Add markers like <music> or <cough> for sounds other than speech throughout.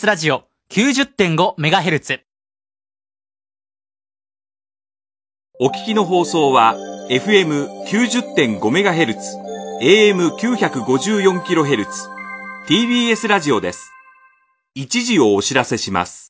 TBS ラジオ 90.5MHz お聞きの放送は FM90.5MHz、AM954kHz、TBS ラジオです。一時をお知らせします。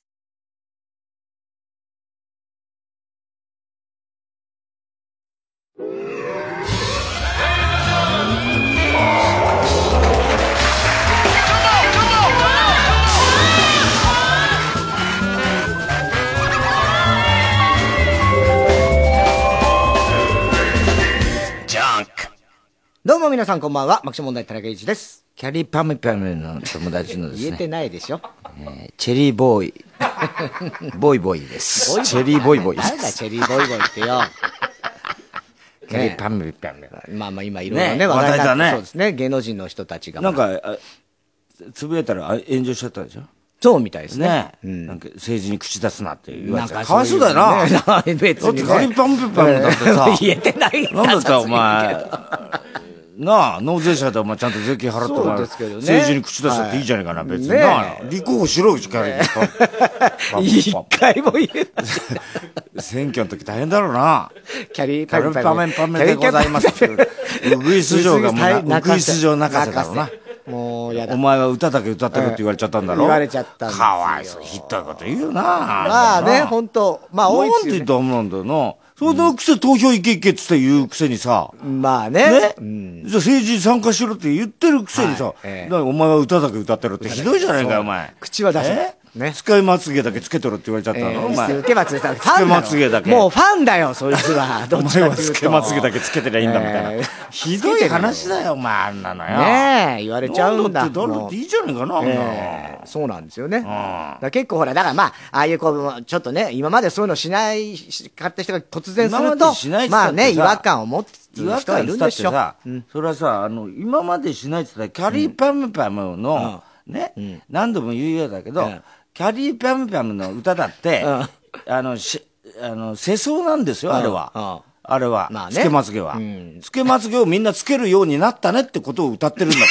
どうも皆さんこんばんは、マクシ問題田中一です。キャリーパムパムの友達のですね。言えてないでしょえーチェリーボーイ。ボイボイです。ボイボイチェリーボイボイです。だチェリーボイボイってよ。<laughs> キャリーパムパム。まあまあ今いろいろね、ね話題だねそうですね、芸能人の人たちが。なんか、あつぶやいたらあ炎上しちゃったでしょ？そうみたいですね。ね、うんなんか政治に口出すなって言われてかかわいそうだよな。<laughs> ね別にねだってカリーパムパムだってさ。<laughs> 言えてないんだなんだったらお前。なあ、納税者でお前ちゃんと税金払ってお前そう政治に口出したっていいじゃないかな、別にねな。立候補しろよ、キャリーパムパム一回も言えない。選挙の時大変だろうな。キャリーキャリーパメンパメでございます。ウグイス城がもうな、ウグイス城泣かせだろうな。もうやだお。前は歌だけ歌ってるって言われちゃったんだろ言われちゃったかわいそう。ひどいこと言うよな。まあね、本当まあ多いなんですよね。てダメなんだよな。それのくせ投票行け行けって言うくせにさ、まあね。ね、うん。じゃあ政治に参加しろって言ってるくせにさ、はい。ええ。お前は歌だけ歌ってるってひどいじゃないかよ、お前。口は出せ。ないえ？ね使いまつげだけつけとるって言われちゃったの、お前。つけまつげさん、ファンつけだまつげだけよもうファンだよ、そいつ <laughs> は。どおっちか。つけまつげだけつけてりゃいいんだみたいな。ええひどい話だよ、お前、あんなのよ。ねえ、言われちゃうんだ。だって、誰だっていいじゃないかな、ええそうなんですよね。だから結構ほら、だからまあ、ああいうこう、ちょっとね、今までそういうのしないかった人が突然すると今まあね、違和感を持つ違和感したっるんでしょ。てさ、それはさ、あの、今までしないって言ったら、キャリーパムパムの、ね、何度も言うようだけど、うんキャリーパムパムの歌だって、うんあの、し、あの、世相なんですよ、あれは。あれは、まあねつけまつげは、うんつけまつげをみんなつけるようになったねってことを歌ってるんだか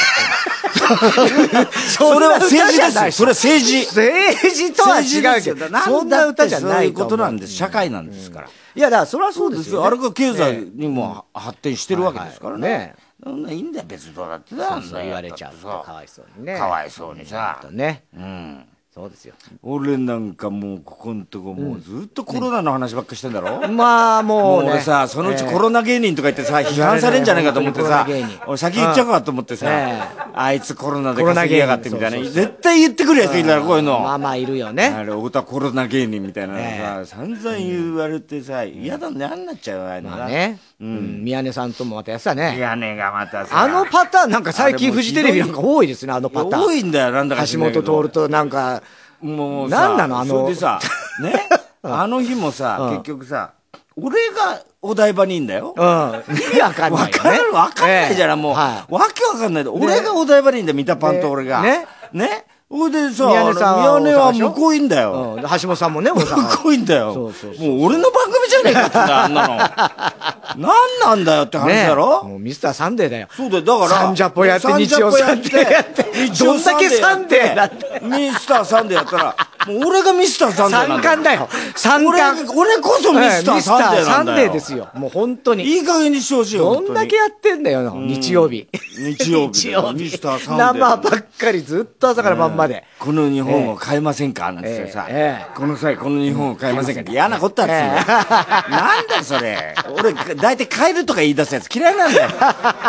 ら。<laughs> それは政治ですよ。それは政治。政治とは違うけど、そんな歌じゃないそういうことなんです。社会なんですから。いや、だからそれはそうですよ、ね。あれが経済にも発展してるわけですからね。そんないいんだよ、別にどうだってだそう言われちゃうとかわいそうにね。かわいそうにさ。ね。うん。そうですよ。俺なんかもうここんとこもうずっとコロナの話ばっかしてんだろ、まあもう俺さ、そのうちコロナ芸人とか言ってさ、批判されんじゃないかと思ってさ俺先言っちゃうかと思ってさえ、あいつコロナで稼ぎやがってみたいな、絶対言ってくるやついるだろ、こういうの。まあまあいるよね。あれ、太田コロナ芸人みたいなえのさ、散々言われてさ、嫌だね、あんなっちゃうわ、あれなまあね。うん。宮根さんともまたやってたね。屋根がまたさ。あのパターンなんか最近フジテレビなんか多いですね、あのパターン。多いんだよ、なんだか知橋本徹となんか、もうさ、なんなの？あのそれでさ、<laughs> ね、あの日もさ、うん結局さ、俺がお台場にいんだよ。うん。意味わかんない。わかるわかんないじゃん、もう。はわけわかんないで。俺がお台場にいんだよ、見たパンと俺が。ねね？ほいでさ、宮根さん宮根は向こういんだい。よ。うん。橋本さんもね。向こういんだよ。そうそうそうもう俺の番組じゃねえかってあんなの。<laughs> なんなんだよって話だろ、もうミスターサンデーだよ。そうだよ、だから。サンジャポやって日曜サンデーやってどんだけサンデーだってミスターサンデーやったら、もう俺がミスターサンデーなん三だよ。冠だよ。三冠。俺俺こそミスターサンデーなんだよ。ミスターサンデーですよ。もう本当に。いい加減にしてほしいよ。どんだけやってんだよ、日曜日。日曜日日曜日。ミスターサンデー生ばっかりずっと朝から晩まで。この日本を変えませんかなんてさ、ええこの際この日本を変えませんかって嫌なことだっつうの、えなんだよそれ俺大体変えるとか言い出すやつ嫌いなんだよ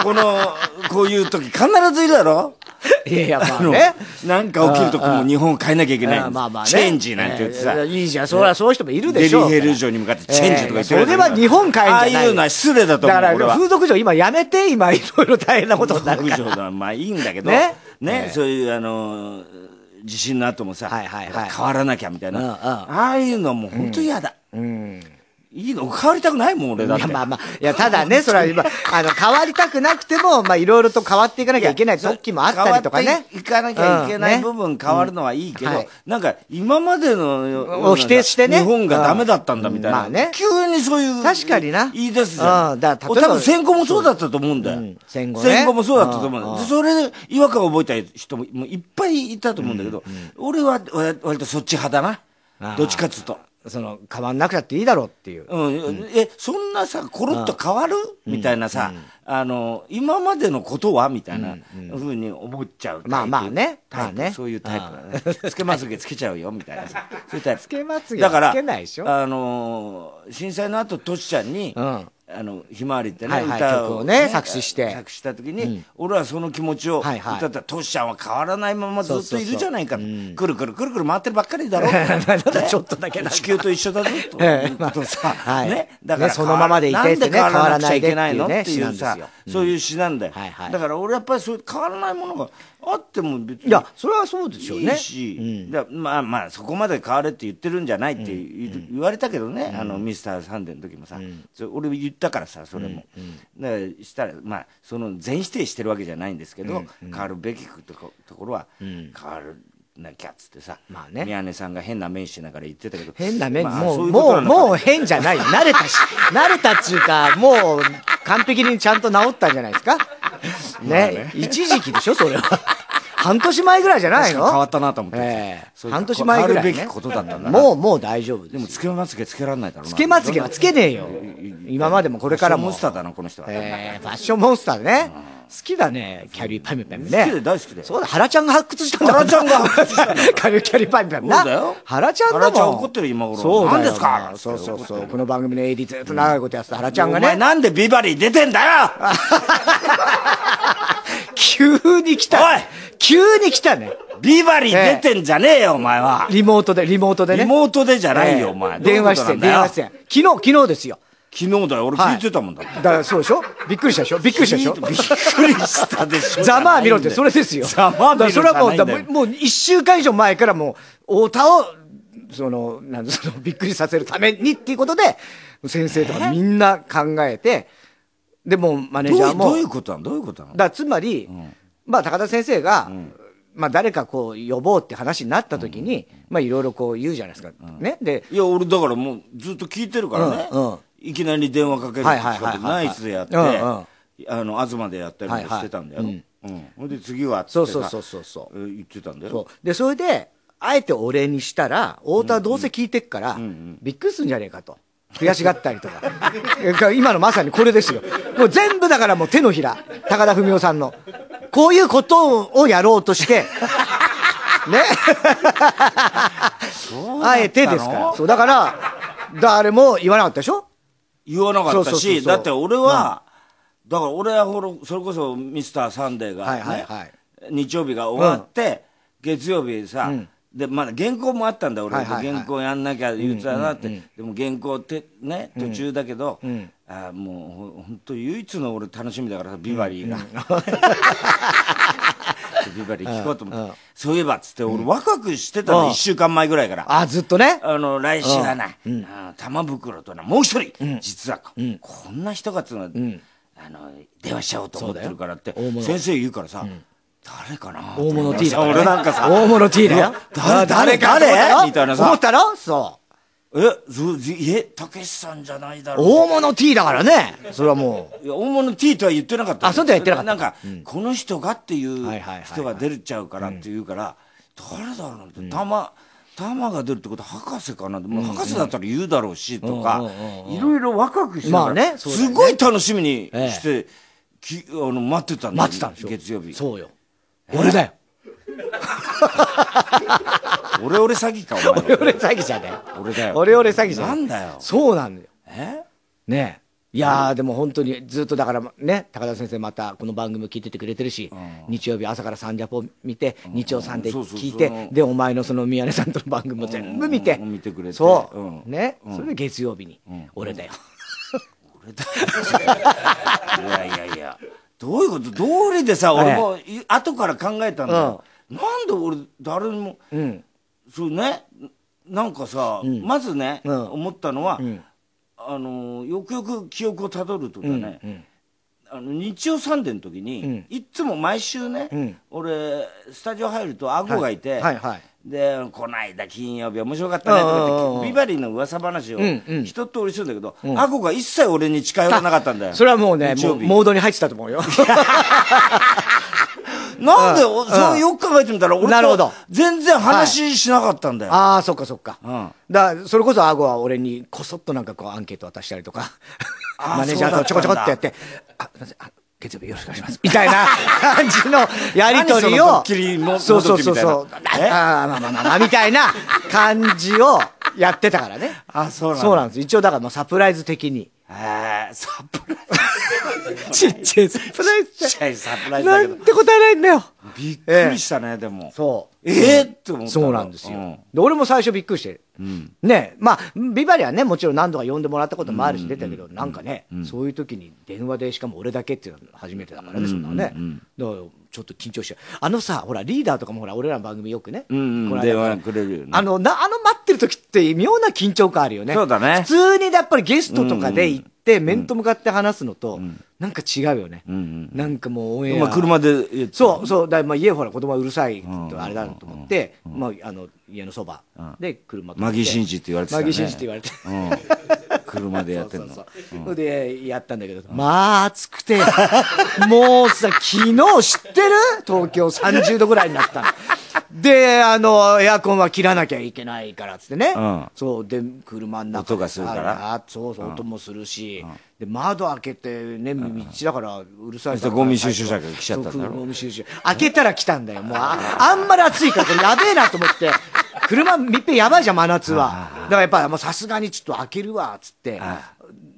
このこういう時必ずいるだろ？いやいや、まあね。<laughs> なんか起きるとこも日本を変えなきゃいけない。あまあまあね。チェンジなんて言ってさ、ええいいじゃん。それはそういう人もいるでデしょう。リヘル城に向かってチェンジとか言ってるええそれは日本変えんじゃない。ああいうのは失礼だと思うだから、風俗嬢今やめて、今いろいろ大変なことになる。から。風俗嬢だまあいいんだけど。ね。そういうあの地震の後もさ、変わらなきゃみたいな、ああいうのも本当嫌だ、うん。いいの変わりたくないもん、俺だって。いや、まあまあ、いや、ただね、それは今、あの、変わりたくなくても、まあ、いろいろと変わっていかなきゃいけない時もあったりとかね。変わって。いかなきゃいけないうんね。部分変わるのはいいけど、うんはい。なんか今までのを否定してね。日本がダメだったんだみたいな、うん。まあね。急にそういう確かにな。言い出すじゃん、うんだ多分戦後もそうだったと思うんだよ、うん。戦後ね。戦後もそうだったと思うんだそれで違和感を覚えた人ももういっぱいいたと思うんだけど、俺は割割とそっち派だな。どっちかっつうと。その、変わんなくたっていいだろうっていう。うん、え、そんなさ、コロッと変わるみたいなさ、あの、今までのことはみたいなふうに思っちゃう。まあまあね。まあね。そういうタイプ。だね。つけまつげつけちゃうよ、みたいな。さ。<laughs> そういうタイプ。つけまつげはだからつけないでしょ。あのー、震災の後、トシちゃんに、うんあの、ひまわりってね、はいはい歌曲をね作詞して。作詞した時に、俺はその気持ちをはいはい。歌ったら、トシちゃんは変わらないままずっといるじゃないかと。そうん。くるくるくるくる回ってるばっかりだろ。<laughs> ちょっとだけ地球と一緒だぞ、と。ええ。いうことさ。はい。ね。だから、ねそのままでいてねなんで変わらなくちゃいけないの？変わらないでっていうさうん。そういう詩なんだよ。はいはい。だから俺やっぱりそう変わらないものがあっても別に。いや、それはそうでしょうね。いいし、だまあまあそこまで変われって言ってるんじゃないって言,、言われたけどね、あのミスターサンデーの時もさ、それ俺言ったからさそれも、だからしたらまあその全否定してるわけじゃないんですけど、変わるべきとこところは変わるなきゃっつってさ、まあね宮根さんが変な面してながら言ってたけど変な面、まあも、そうもう、もう変じゃないよ。慣れたし、<laughs> 慣れたっちゅうか、もう、完璧にちゃんと治ったんじゃないですか？<laughs> ね一時期でしょ、それは。<laughs> 半年前ぐらいじゃないの？変わったなと思って、ええそういう半年前ぐらい、ね。るべきことだったんだなもう、もう大丈夫です。でもつけまつげつけられないだろうなつけまつげはつけねえよ。今までもこれからも。ファッションモンスターだなこの人は、ええファッションモンスターね。好きだね、キャリーパミュパミュね。好きで大好きでそうだ、原ちゃんが発掘したんだ原ちゃんが発掘したキャ <laughs> リーキャリーパミュパミュな。そうだよ原ちゃんだもん。原ちゃん怒ってる今頃そうだよ何ですか？そうそうそう。この番組の AD ずっと長いことやってた原ちゃんがお前ね、なんでビバリー出てんだよ <laughs> 急に来た。おい急に来たね。ビバリー出てんじゃねえよ、お前は。リモートで、リモートでね。リモートでじゃないよ、ええお前。電話出演、電話出演。演。昨日、昨日ですよ。昨日だよ、俺聞いてたもんだって。だからそうでしょ？びっくりしたでしょ？びっくりしたでしょ？びっくりしたでしょ。ざまあ見ろって、それですよ。ざまあ見ろだからそれはもう、もう一週間以上前からもう、太田を、その、なんだその、びっくりさせるためにっていうことで、先生とかみんな考えて、でもうマネージャーも、どういうことなの？どういうことなの？だつまり、まあ高田先生が、まあ誰かこう呼ぼうって話になった時に、まあいろいろこう言うじゃないですか。ね？で、いや、俺だからもうずっと聞いてるからね。いきなり電話かけるはいはいはいはいってナイツでやって、あの、東でやったりもしてたんだよ。はいはいうん。ほんで次はってさそうそうそうそうそう。え言ってたんだよ。で、それで、あえてお礼にしたら、太田はどうせ聞いてっから、びっくりするんじゃねえかと。悔しがったりとか。<laughs> 今のまさにこれですよ。もう全部だからもう手のひら。高田文夫さんの。こういうことをやろうとして、<laughs> ね。<laughs> あえてですから。そう、だから、誰も言わなかったでしょ？言わなかったし、だって俺は、だから俺はほら、それこそミスターサンデーがはいはいねはい、日曜日が終わって、月曜日さ、で、まだ原稿もあったんだよ、俺。はいはいはい。原稿やんなきゃ言うてたなって。でも原稿ってね、途中だけど、あーもうほ本当唯一の俺楽しみだからさ、ビバリーが。<laughs> ビバリー聞こうと思って。そういえばっつって、俺ワクワクしてたうん。の、一週間前ぐらいから。あ、ずっとね。あの、来週はな、あ玉袋とな、もう一人、実はこ、こんな人がつうのは、あの、電話しちゃおうと思ってるからって先生言うからさ、誰かな大物 T だね。俺なんかさ、大物 T だよ。誰誰か誰？みたいなさ。思ったろそえ、ず、じえ、たけしさんじゃないだう。ろう。大物 T だからね。それはもう。いや、大物 T とは言ってなかった。あそうとは言ってなかったなんか、この人がっていう人が出るちゃうからって言うから、誰だろうなって、たま、たまが出るってことは博士かなもう博士だったら言うだろうし、とか、いろいろワクワクしてまあねすごい楽しみにええして、きあの、待ってたんだよ待ってたんでしょ月曜日。そうよ。俺だよ。俺俺詐欺か、お俺前。俺詐欺じゃねえ。俺だよ。俺俺詐欺じゃなんだよ。そうなんだよ。え？ねえ。いやーでも本当にずっとだからね高田先生またこの番組聞いててくれてるし、日曜日朝からサンジャポ見て、日曜さんで聞いて、でお前のその宮根さんとの番組も全部見て、うん。見てくれて。そう、うん。ね、それで月曜日に、俺だよ。いやいやいや、どういうこと？道理でさ、俺もい後から考えたんだよ。なんで俺、誰にも、うんそうね、なんかさ、まずね、うん。思ったのは、あのよくよく記憶をたどるとね、あの日曜サンデーの時に、いっつも毎週ね、俺スタジオ入ると顎がいて、はい。はいはい。でこの間金曜日面白かったねとかうんうんうんうん。ってビバリーの噂話をんうん。一通りするんだけど、顎が一切俺に近寄らなかったんだよ。それはもうね、モードに入ってたと思うよ。<laughs> なんで、うんそうよく考えてみたら俺と全然話しなかったんだよ、ああ、そっかそっか。うんだからそれこそ顎は俺にこそっとなんかこうアンケート渡したりとか、マネージャーとちょこちょこってやって、あ、すいません、あ月曜日よろしくお願いします。<laughs> みたいな感じのやりとりを何そそうそうそうもそうああ、まあまあまあまあ、みたいな感じをやってたからね。<laughs> あそうなんだそうなんです。一応だからまあサプライズ的に。えーサプライちっちゃい。サプライズズちっちゃいサプライズなんてことはないんだよ。びっくりしたね、でも。そう。えーって思ったそうなんですよ。うん。で俺も最初びっくりして、ねまあ、ビバリはね、もちろん何度か呼んでもらったこともあるし、出たけど、なんかね、そういう時に電話で、しかも俺だけっていうのは初めてだからね、そんなのね。だから、ちょっと緊張して。あのさ、ほら、リーダーとかもほら、俺らの番組よくね。うんうん電話くれるよねあの、な、あの待ってる時って妙な緊張感あるよね。そうだね普通にやっぱりゲストとかで行って、面と向かって話すのと、なんか違うよね。なんかもうオン車でそうそうだまあ家ほら子供はうるさいとあれだと思って、まあ、あの家のそばで車マギー真治って。言われてマギー真治って言われてうん。車でやってんの。それでやったんだけど、まあ暑くてもうさ昨日知ってる？東京30度ぐらいになったのであのエアコンは切らなきゃいけないからっつってね、うん。そうで車の中音がするから。あそうそう音もするし、で窓開けてね道だからうるさいゴミ収集車が来ちゃったんだろゴミ収集開けたら来たんだよ。もうああんまり暑いからこれやべえなと思って。車密閉やばいじゃん真夏は。だからやっぱもうさすがにちょっと開けるわっつって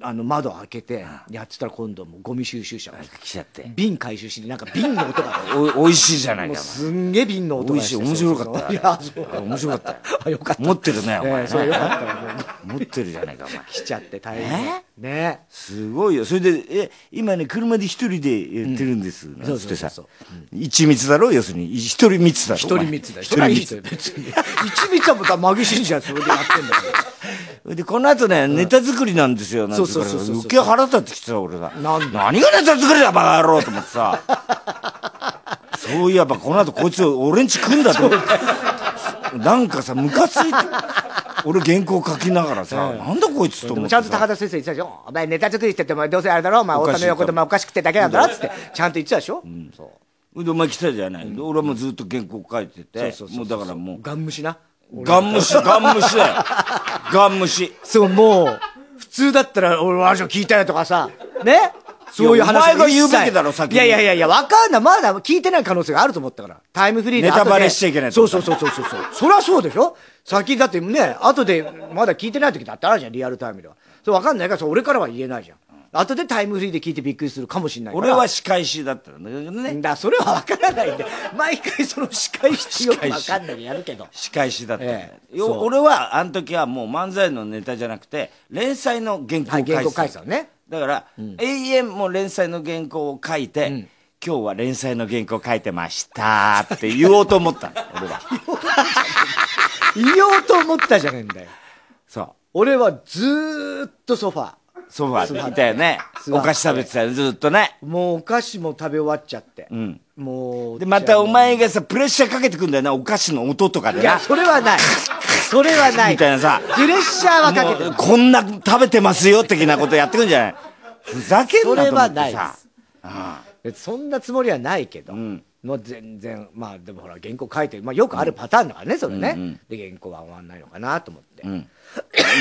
あの窓開けてやってたら今度もうゴミ収集車が来ちゃって。瓶回収しになんか瓶の音が。<laughs> おおいしいじゃないかすんげえ瓶の音おいしいがして面白かった。いや <laughs> 面白かった。よ <laughs> あよかった。持ってるねお前ええそれよかった。持ってるじゃないかお前。来ちゃって大変。ね。すごいよ。それでえ今ね車で一人でやってるんです。なん。つってさそうそう。一密だろ？要するに。一人密だろ？一人密だよ。一人密。別に。一密はまたマギシンじゃんそれでやってんだから。でこの後ねネタ作りなんですよなんて言うからそうそうそう。そう余計腹立ってきてた俺がなんで？何がネタ作りだバカ野郎と思ってさ。そういえばこの後こいつ俺んち来んだと思って。なんかさムカついて俺原稿書きながらさ、なんだこいつとで思ってちゃんと高田先生言ってたでしょお前ネタ作りしててお前どうせあれだろ？お前太田の横でおかしくてだけなんだろ？っつって。ちゃんと言ってたでしょ？そう。でお前来たじゃない、で俺はもうずっと原稿書いててそうそうそうもうだからもう。ガン虫な。ガン虫ガン虫だよ。ガン虫そうもう普通だったら俺ラジオ聞いたよとかさ。ね？そういう話お前が言うべきだろ先に。いやいやいやいやわかんない。まだ聞いてない可能性があると思ったから。タイムフリーでネタバレしちゃいけないそうそうそうそうそうそう。そりゃそうでしょ。先だってね後でまだ聞いてない時だってあるじゃんリアルタイムでは。それわかんないからそれ俺からは言えないじゃん後でタイムフリーで聞いてびっくりするかもしれない俺は仕返しだったんだけどねだそれは分からないんで。毎回その仕返しよく分かんない。でやるけど。仕返しだったええ。俺はあの時はもう漫才のネタじゃなくて連載の原稿を書いてた、はい原稿書いてね。だから、永遠もう連載の原稿を書いて、今日は連載の原稿書いてましたって言おうと思ったの <laughs> 俺は。言おうと思った。じゃねえんだよ。そう。俺はずーっとソファソファーでいたよね。お菓子食べてたよずっとね。ーもうお菓子も食べ終わっちゃって、ん。もうでまたお前がさプレッシャーかけてくんだよなお菓子の音とかでな。いやそれはない。それはない。みたいなさ。プレッシャーはかけてないもうこんな食べてますよ的なことやってくんじゃない？ふざけんそれなと思ってはないそんなつもりはないけど、ん。もう全然まあでもほら原稿書いてる、まあ、よくあるパターンだからねそれね、で原稿は終わんないのかなと思って、うん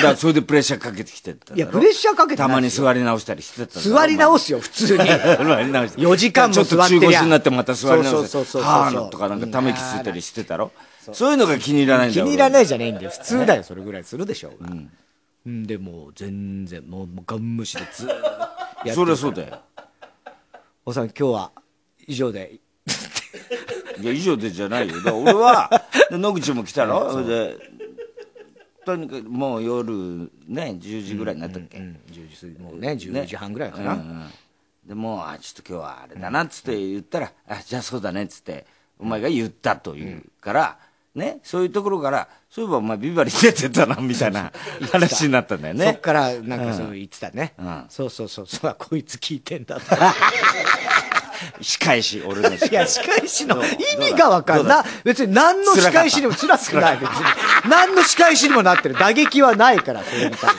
だそれでプレッシャーかけてきてたいやプレッシャーかけてたまに座り直したりしてた座り直すよ普通に。座り直して。4時間もちょっと座ってりゃ。中腰になってまた座り直してそうそうそうそうはーとかなんかため息ついたりしてたろ。そういうのが気に入らないんだ気に入らないじゃないんだよ普通だよそれぐらいするでしょうが、うん、でもう全然もうもうガン無視でずーっとや <laughs> そりゃそうだよ。おさん今日は以上で。いや以上でじゃないよ。だから俺はで野口も来たろ。<laughs> それでとにかくもう夜ね10時ぐらいになったっけ、うん10時過ぎもうね10時半ぐらいかな、うんうんでもうあちょっと今日はあれだなっつって言ったら、あじゃあそうだねっつってお前が言ったというから、ね、そういうところから、そういえばお前ビバリー出てたな、みたいな <laughs> 話になったんだよね。そっからなんかそう言ってたね、うん。そうそうそう。そうこいつ聞いてんだと <laughs> 仕返し、俺の仕いや返し。仕返しの意味がわかんない。別に何の仕返しにも辛くない別に。何の仕返しにもなってる。打撃はないからそれに対し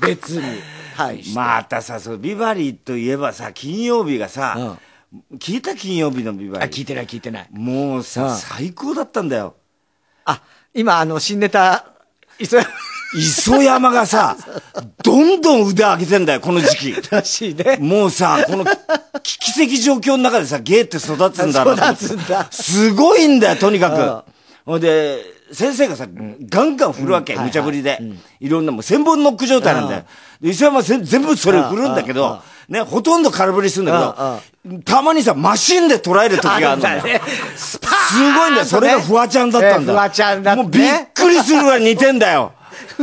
て。別に。<laughs> はい。またさ、そう、ビバリーといえばさ、金曜日がさ、聞いた金曜日のビバリ？ー。あ聞いてない聞いてない。もうさ、うん。最高だったんだよ。あ今あの新ネタ磯山磯山がさ、どんどん腕上げてんだよ、この時期。らしいね。もうさ、この危機的状況の中でさ、ゲーって育つんだろう。育つんだ。すごいんだよ、とにかうん。く。ほんで、先生がさ、ガンガン振るわけ、うん。無茶ぶりで。いろんなもう千本ノック状態なんだよ。で磯山全部それ振るんだけうん。ど、ね、ほとんど空振りするんだけど、たまにさ、マシンで捉える時があるんだよ。すごいんだよ。それがフワちゃんだったんだ。フワちゃんだもうびっくりするぐらい似てんだよ。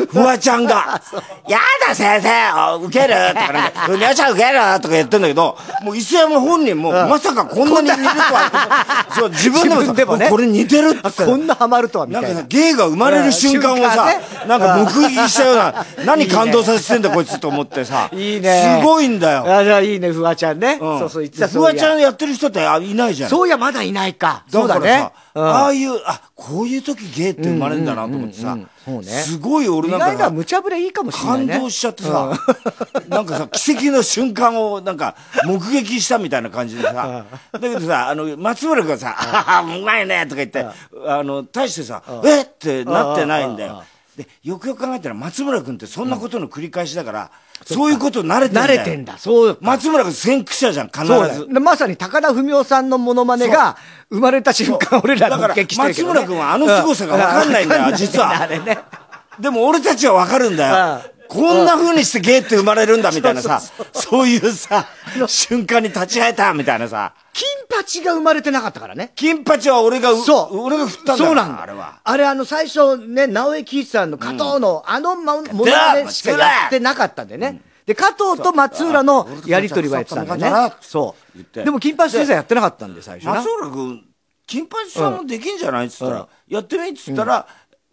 フワちゃんが。<laughs> やだ先生。受ける。とかね、ふにゃちゃん受ける。とか言ってんだけど、もう磯山本人も、まさかこんなに似るとは、そう、自分でもでもねこれ似てるって。こんなハマるとはみたいな。なんかさ、芸が生まれる瞬間をさ、なんか目撃したような、<laughs> 何感動させてんだこいつと思ってさ、いいね。すごいんだよ。あじゃあいいねフワちゃんね、うん。そうそう言ってたフワちゃんやってる人ってあいないじゃん。やそういやまだいないか。そうだね、うん。ああいう、あ、こういう時ゲイって生まれるんだなと思ってさそうね、すごい俺意なんかさ外な無茶ぶりいいかもしれない感ね動しちゃってさ、<laughs> なんかさ、奇跡の瞬間をなんか目撃したみたいな感じでさ、だけどさ、あの、松村君がさ、あははうまいねとか言って、あの、大してさ、えってなってないんだよ。で、よくよく考えたら松村君ってそんなことの繰り返しだから、そういうこと慣れてんだよ。慣れてんだ。そうか。松村君先駆者じゃん、必ず。まさに高田文夫さんのモノマネが生まれた瞬間俺らだから目撃してるけど、ね、松村君はあの凄さが分かんないんだようわか実は。あれね。でも俺たちは分かるんだよ。こんな風にしてゲーって生まれるんだみたいなさ、そういうさ、瞬間に立ち会えたみたいなさ、金八が生まれてなかったからね。金八は俺がう、そう。俺が振ったんだそうなんだ。あれは。あれあの最初ね直江貴一さんの加藤の、あのまモノマネしかやってなかったんだよね、で加藤と松浦のやりとりはやってたんだね。そう。でも金八先生やってなかったんで最初な。松浦君、金八さんもできんじゃないっつったら、やってみっつったら、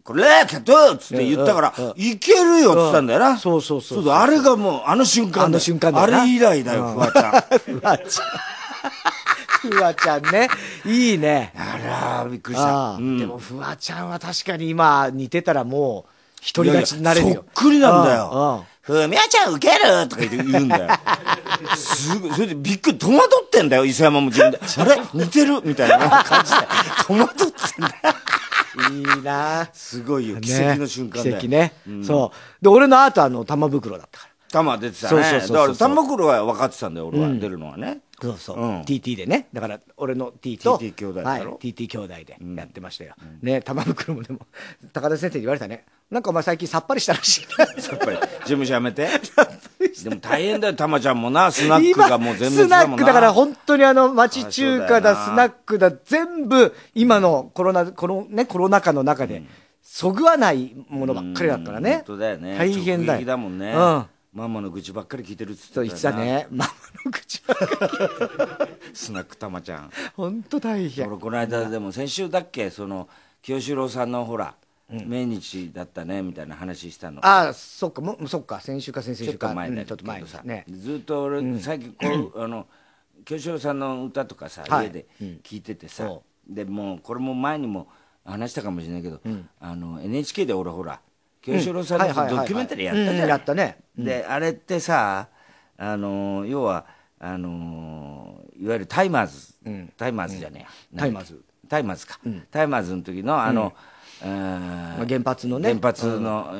これ、加藤っつって言ったから、いけるよっつったんだよな。そうそうそうあれがもう、あの瞬間あの瞬間あれ以来だよ、フワちゃん。フワちゃん <laughs> フワちゃんねいいねあら、びっくりしあた。でもフワちゃんは確かに今似てたらもう独り勝ちになれるよそっくりなんだうんよ。ふみやちゃんウケるとか言うんだよ。すごい。それでびっくり、戸惑ってんだよ、磯山も自分で。あれ？似てる？みたいな感じで。戸惑ってんだよ。うんいいな。すごいよ、奇跡の瞬間だよ。奇跡ね、そう。で俺のアートはあの玉袋だったから玉出てたね。そうそうそうそう。だから、玉袋は分かってたんだよ、俺は、出るのはね。そうそう、うん。TT でね。だから俺の T と TT 兄弟だろ。はい、TT 兄弟でやってましたよ、ね玉袋もでも <laughs> 高田先生に言われたね。なんかお前最近さっぱりしたらしいな。やっぱり、事務所辞めて？でも大変だよ、玉ちゃんもな、スナックがもう全滅スナだもんな。ックだから本当にあの町中華だあそうだよな。スナックだ全部今のコロナこのねコロナ禍の中でそぐわないものばっかりだからね。本当だよね。大変だよ。直撃だもんね。うんママの愚痴ばっかり聞いてるっつってそう言ってたね。ママの口ばっかりスナック玉ちゃん。本当大変。俺この間でも先週だっけその清志郎さんのほら、命日だったねみたいな話したの。ああそっかもうそっか。先週か先々ちょっ週かと前だうんちょっと前にさ、ね。ずっと俺、最近こうあの清志郎さんの歌とかさ、はい。家で聞いててさそでもうこれも前にも話したかもしれないけど、あの NHK で俺ほら清志郎さんのドキュメンタリーやったじゃん、うんやったね。であれってさあの要はあのいわゆるタイマーズ、タイマーズじゃねえや。タイマーズ。タイマーズか、タイマーズの時のあの、原発のね。原発の、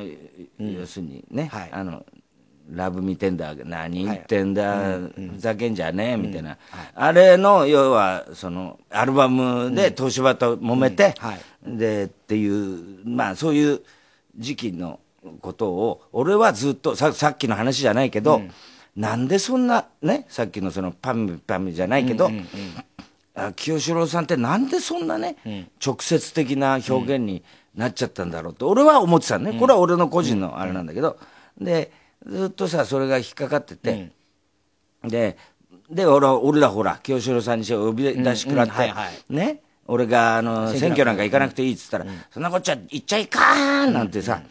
要するにね、はい。あのラブ見てんだ何言ってんだ、ふざけんじゃねえみたいな、あれの要はそのアルバムで東芝と揉めて、はい。でっていうまあそういう時期のことを俺はずっとささっきの話じゃないけど、なんでそんなねさっきのそのパミパミじゃないけど、あ清志郎さんってなんでそんなね、直接的な表現になっちゃったんだろうと俺は思ってたね、これは俺の個人のあれなんだけど、でずっとさそれが引っかかってて、でで俺は俺らほら清志郎さんに呼び出し食らって、ね俺が、あの、選挙なんか。行かなくていいっつったら、そんなこっちゃ行っちゃいかんなんてさ、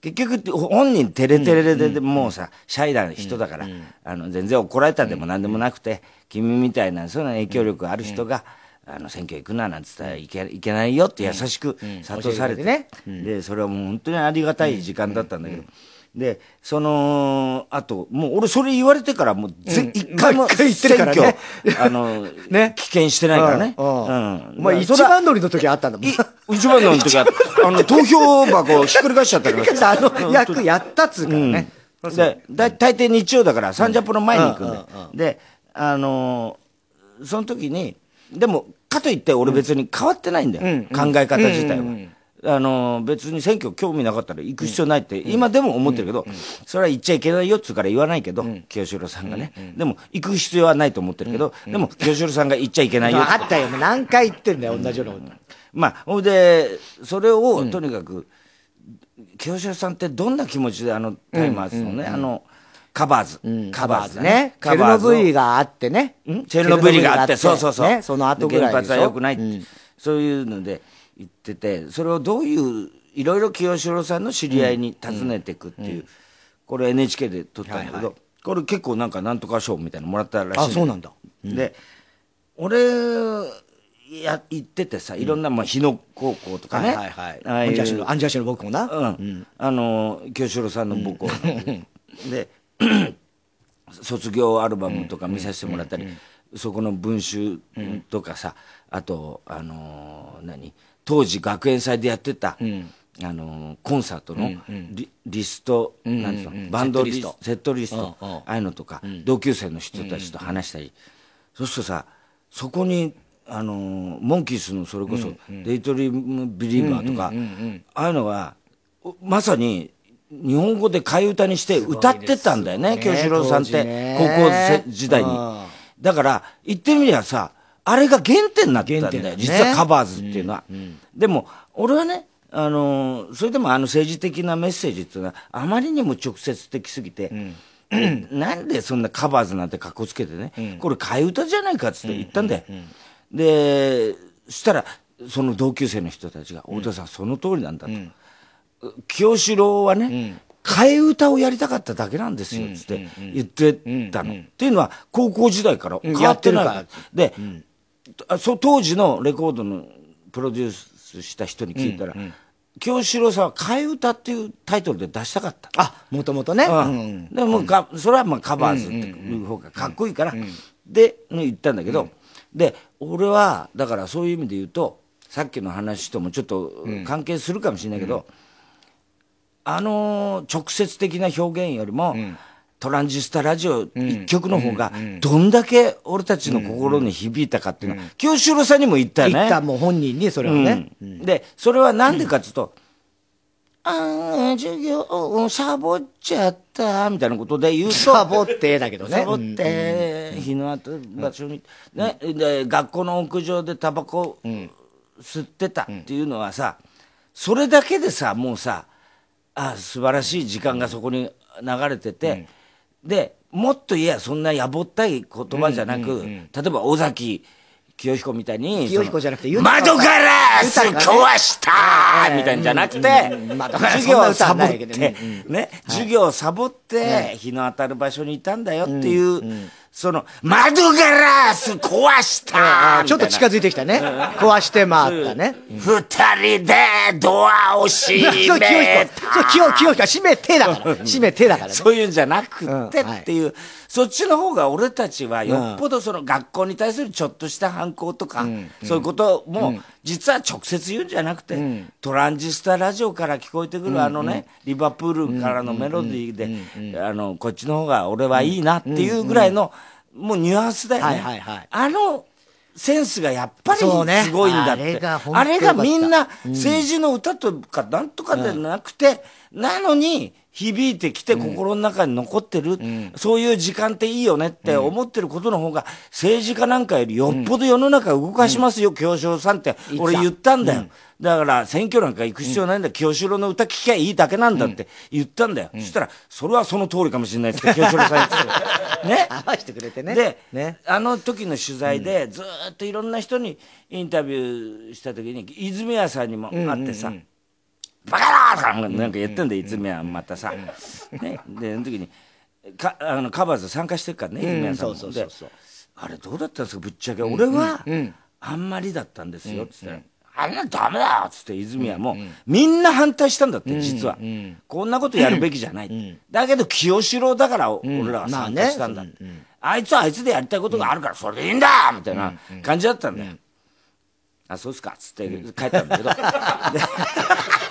結局、本人テレテレで、でもうさ、シャイな人だから、あの、全然怒られたでも何でもなくて、君みたいな、そういう影響力ある人が、あの、選挙行くななんつったらいけいけないよって優しく諭されて、教えてで、それはもう本当にありがたい時間だったんだけど、で、その、あと、もう俺それ言われてから、もうぜ、一回も選挙ね、あの、<laughs> ね危険してないからね。うんうんお前一番乗りの時あったんだもん。い一番の時は、<laughs> あの、投票箱ひっくり返しちゃったから。<laughs> あの役やったっつうからね。で、だ大抵日曜だから、サンジャポの前に行くんで。で、あのーその時に、でも、かといって俺別に変わってないんだよ。考え方自体は。あのー別に選挙興味なかったら行く必要ないって、今でも思ってるけど、それは言っちゃいけないよっつうから言わないけど、清志郎さんがね。でも、行く必要はないと思ってるけど、でも、清志郎さんが言っちゃいけないよ。あったよ。何回言ってんだよ、同じようなこと。まあ、ほいで、それを、とにかく、清志郎さんってどんな気持ちであのタイマーズのね、あの、カバーズ。カバーズだね。チェルノブイリがあってね。んチェルノブイリがあって、そうそうそう。ね、その後ぐら原発は良くないって、そういうので言ってて、それをどういう、いろいろ清志郎さんの知り合いに尋ねていくっていう、これ NHK で撮ったんだけど、これ結構なんかなんとか賞みたいなのもらったらしいあそうなんだ。で、俺、や、行っててさ、いろんな、まあ、日野高校とかね。はいはいはい。ああいうアンジャッシュの、アンジャッシュの僕もな。うん、あの清志郎さんの母校、で <clears throat> 卒業アルバムとか見させてもらったり、そこの文集とかさ、あとあのー何？当時学園祭でやってた、あのーコンサートのリ,、リスト、なんていうのバンドリストセットリスト、ああいうのとか、同級生の人たちと話したり、そうするとさそこにあのーモンキースのそれこそ「デイトリーム・ビリーバー」とか、ああいうのがおまさに日本語で替え歌にして歌ってたんだよねすごいですよね清志郎さんって高校生時代に。うん。だから言ってみりゃさあれが原点になったんだよ、ね。実はカバーズっていうのは、でも俺はねあのーそれでもあの政治的なメッセージっていうのはあまりにも直接的すぎて、えなんでそんなカバーズなんて格好つけてね、これ替え歌じゃないかっつって言ったんだよ、でそしたらその同級生の人たちが「太田さんその通りなんだ」と。清志郎はね、替え歌をやりたかっただけなんですよ、つって言ってたの。っていうのは、高校時代から変わってないで、あそう当時のレコードのプロデュースした人に聞いたら、清志郎さんは替え歌っていうタイトルで出したかった。あ、もともとね。ううん。んでもか、それはまあカバーズっていう方がかっこいいから、で、ね言ったんだけど、で、俺は、だからそういう意味で言うと、さっきの話ともちょっと関係するかもしれないけど、あのー直接的な表現よりも、トランジスタラジオ一曲の方が、どんだけ俺たちの心に響いたかっていうのは、清志郎さんにも言ったよね。言ったもう本人にそれをね。うん。で、それはなんでかっていうと、あー授業をサボっちゃった、みたいなことで言うと、サボってだけどね。サボって、日の当たる場所に、ね、で、学校の屋上でタバコ吸ってたっていうのはさ、それだけでさ、もうさ、あ素晴らしい時間がそこに流れてて、で、もっと言えばそんなやぼったい言葉じゃなく、例えば尾崎清彦みたいに、清彦じゃなくて窓ガラス壊したみたいなんじゃなくて、授業をサボってね、ね、授業をサボって、日の当たる場所にいたんだよっていう、その、窓ガラス壊したあちょっと近づいてきたね。壊して回ったね。二人でドアを閉 <laughs> そう、清め彦。そう、た。清清彦は閉めてだから。閉めてだからね。そういうんじゃなくってっていう、そっちの方が俺たちはよっぽどその学校に対するちょっとした反抗とか、そういうことも、実は直接言うんじゃなくて、トランジスタラジオから聞こえてくるあのね、リバプールからのメロディーで、あの、こっちの方が俺はいいなっていうぐらいの、もうニュアンスだよね。はいはいはい。あの、センスがやっぱりすごいんだって。あれが本当あれがみんな政治の歌とかなんとかでなくて、なのに、響いてきて心の中に残ってる、そういう時間っていいよねって思ってることの方が、政治家なんかよりよっぽど世の中動かしますよ、京志郎さんって、俺言ったんだよ。だから、選挙なんか行く必要ないんだ、清志郎の歌聴きゃいいだけなんだって言ったんだよ。そしたら、それはその通りかもしれないって、清志郎さん言って。た <laughs> ね？合わせてくれてね。で、ね。あの時の取材で、ずーっといろんな人にインタビューした時に、泉谷さんにも会ってさ、バカだーとかなんか言ってんだよ、泉谷またさ。ね、で、その時に、かあのカバーズ参加してるからね、泉谷さんも。であれどうだったんですか、ぶっちゃけ。俺は、あんまりだったんですよ、つったら。あんなダメだよつって泉谷も、みんな反対したんだって、実は。こんなことやるべきじゃない。だけど、清志郎だから俺らは参加したんだ。あいつはあいつでやりたいことがあるから、それでいいんだみたいな感じだったんだよ。あ、そうっすかつって帰ったんだけど。<laughs>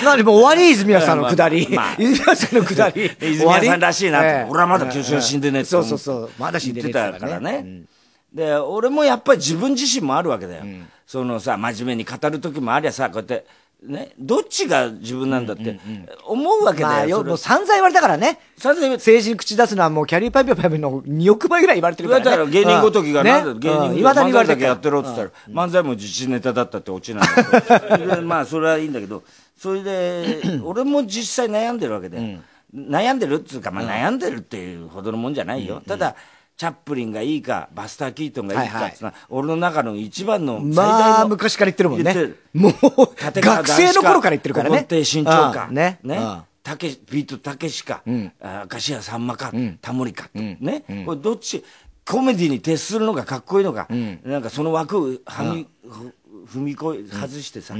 で何もう終わり泉谷さんのくだり。まあ泉谷さんのくだり。泉谷さんらしいなって、ええ俺はまだ清志郎死んでねえってそうそうそう。まだ死んでねってたからね。で、俺もやっぱり自分自身もあるわけだよ。そのさ、真面目に語る時もありゃさ、こうやって、ね、どっちが自分なんだって思うわけだよ。もう散々言われたからね。さすがに政治に口出すのはもうキャリーパイプパイプの2億倍ぐらい言われてる言からね。われたら芸人ごときが、うんねなんだ芸人うんいまだけやってろって言ったら、漫才も自治ネタだったってオチなんだけど <laughs> でまあそれはいいんだけどそれで <clears throat> 俺も実際悩んでるわけで、悩んでるっていうか、まあ、悩んでるっていうほどのもんじゃないよ、ただチャップリンがいいかバスター・キートンがいいかってい。うのは、俺の中の一番の最大のまあ、昔から言ってるもんね。もう、学生の頃から言ってるからね。古今亭新潮か。うんね。ね。うん。たけビートたけしか、あ明石家さんまか、タモリか、ね、これどっち、コメディに徹するのがかっこいいのか、なんかその枠をはみ、ふ踏み越え、外してさ、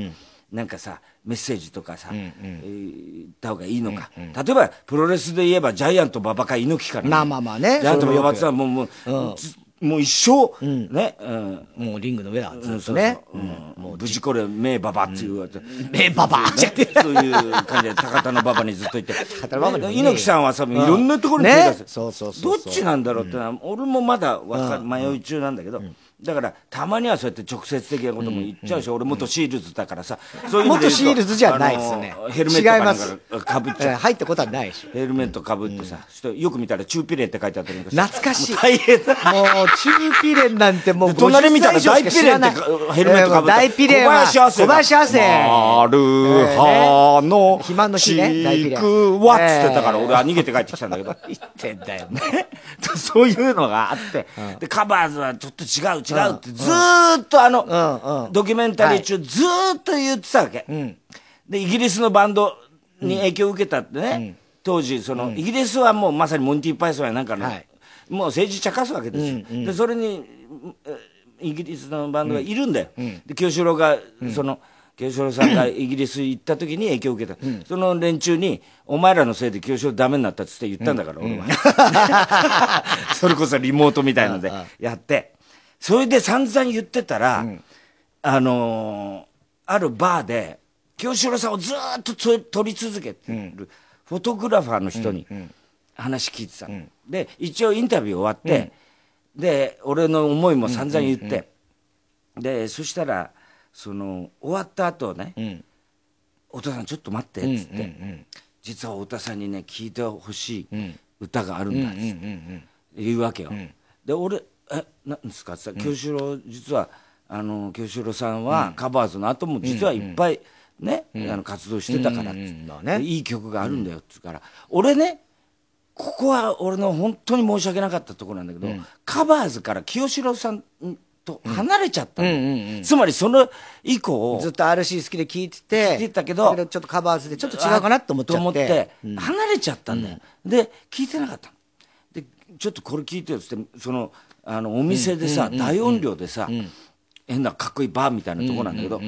なんかさ、メッセージとかさ、えー言った方がいいのか、例えばプロレスで言えばジャイアント馬場か猪木から、まあまあまあね。ジャイアント馬場ってそれさ、もう、もう、ずもう一生、ね、うん、もうリングの上だ、ずうんっとね。そうそうう。ん。もう無事これ名馬場っていう、名馬場。ねそういう感じで高田の馬場にずっといてね。猪木さんはさいろんなところに手出すね。そうそうそうそう。どっちなんだろうってのは俺もまだわか迷い中なんだけどだからたまにはそうやって直接的なことも言っちゃうし俺元シールズだからさそういう元シールズじゃないですね。あのヘルメットかなん違います。かかぶっちゃう。えー入ったことはないでしょ。ヘルメットかぶってさそしてよく見たらチューピレーって書いてあったりなんかして懐かしい。大変だ。もう、中ピレンなんてもうで隣見たら50歳以上しか知らない。大ピレンってヘルメットかぶった。大ピレンは、小林亜生だ。小林亜生。丸葉の肥満の日ね大ピレン。ちくわっつってたから俺は逃げて帰ってきたんだけど。言ってんだよ。<laughs> そういうのがあって、で、カバーズはちょっと違う違うってずーっとあの、うんうん。ドキュメンタリー中ずーっと言ってたわけ。で、イギリスのバンドに影響を受けたってね、当時、その、イギリスはもうまさにモンティ・パイソンやなんかの、はい。もう政治茶化すわけですよ。で、それに、えイギリスのバンドがいるんだよ。で、清志郎が、その、清志郎さんがイギリス行った時に影響を受けた。その連中に、お前らのせいで清志郎ダメになったっつって言ったんだから、俺は。<laughs> それこそリモートみたいのでやって。それで散々言ってたら、あのーあるバーで、清志郎さんをずーっとと撮り続けてる、フォトグラファーの人に話聞いてたの、で、一応インタビュー終わって、で、俺の思いも散々言って、で、そしたら、その、終わった後ね、太田さんちょっと待って、っつって、実は太田さんにね、聞いてほしい歌があるんだ、つって。言うわけよ。で、俺、え、なんですか？って言ったら、清志郎、実は、あの、清志郎さんは、カバーズの後も実はいっぱい、ね、あの、活動してたから、いい曲があるんだよ、っつうから、俺ね、ここは俺の本当に申し訳なかったところなんだけど、カバーズから清志郎さんと離れちゃったの、つまりその以降、ずっと RC 好きで聞いてて、聞いてたけどちょっとカバーズでちょっと違うかなと思っちゃって。離れちゃったんだよ、で聞いてなかったの。でちょっとこれ聞いてよっつってそのあのお店でさ、大音量でさ、変なかっこいいバーみたいなとこなんだけど、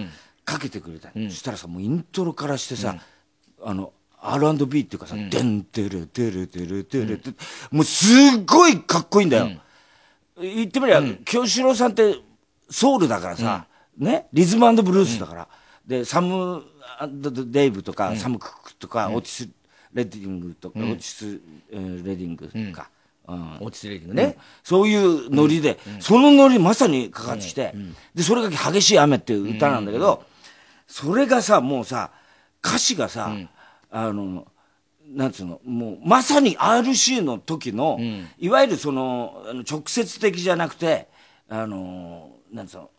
かけてくれたの、そしたらさもうイントロからしてさ、あの R&B っていうかさ「でん。てるてるてるてる」ってもうすっごいかっこいいんだよ、言ってみりゃ、清志郎さんってソウルだからさ、ね、リズムブルースだから、でサムデイブとか、サム・クックとか、オティス・レディングとか、オティス、えーレディングとか、うん。落ちね。そういうノリで、そのノリまさにかかってきて、で、それが激しい雨っていう歌なんだけど、それがさ、もうさ、歌詞がさ、あの、なんつうの、もう、まさに RC の時の、いわゆるその、あの直接的じゃなくて、あの、なんつうの、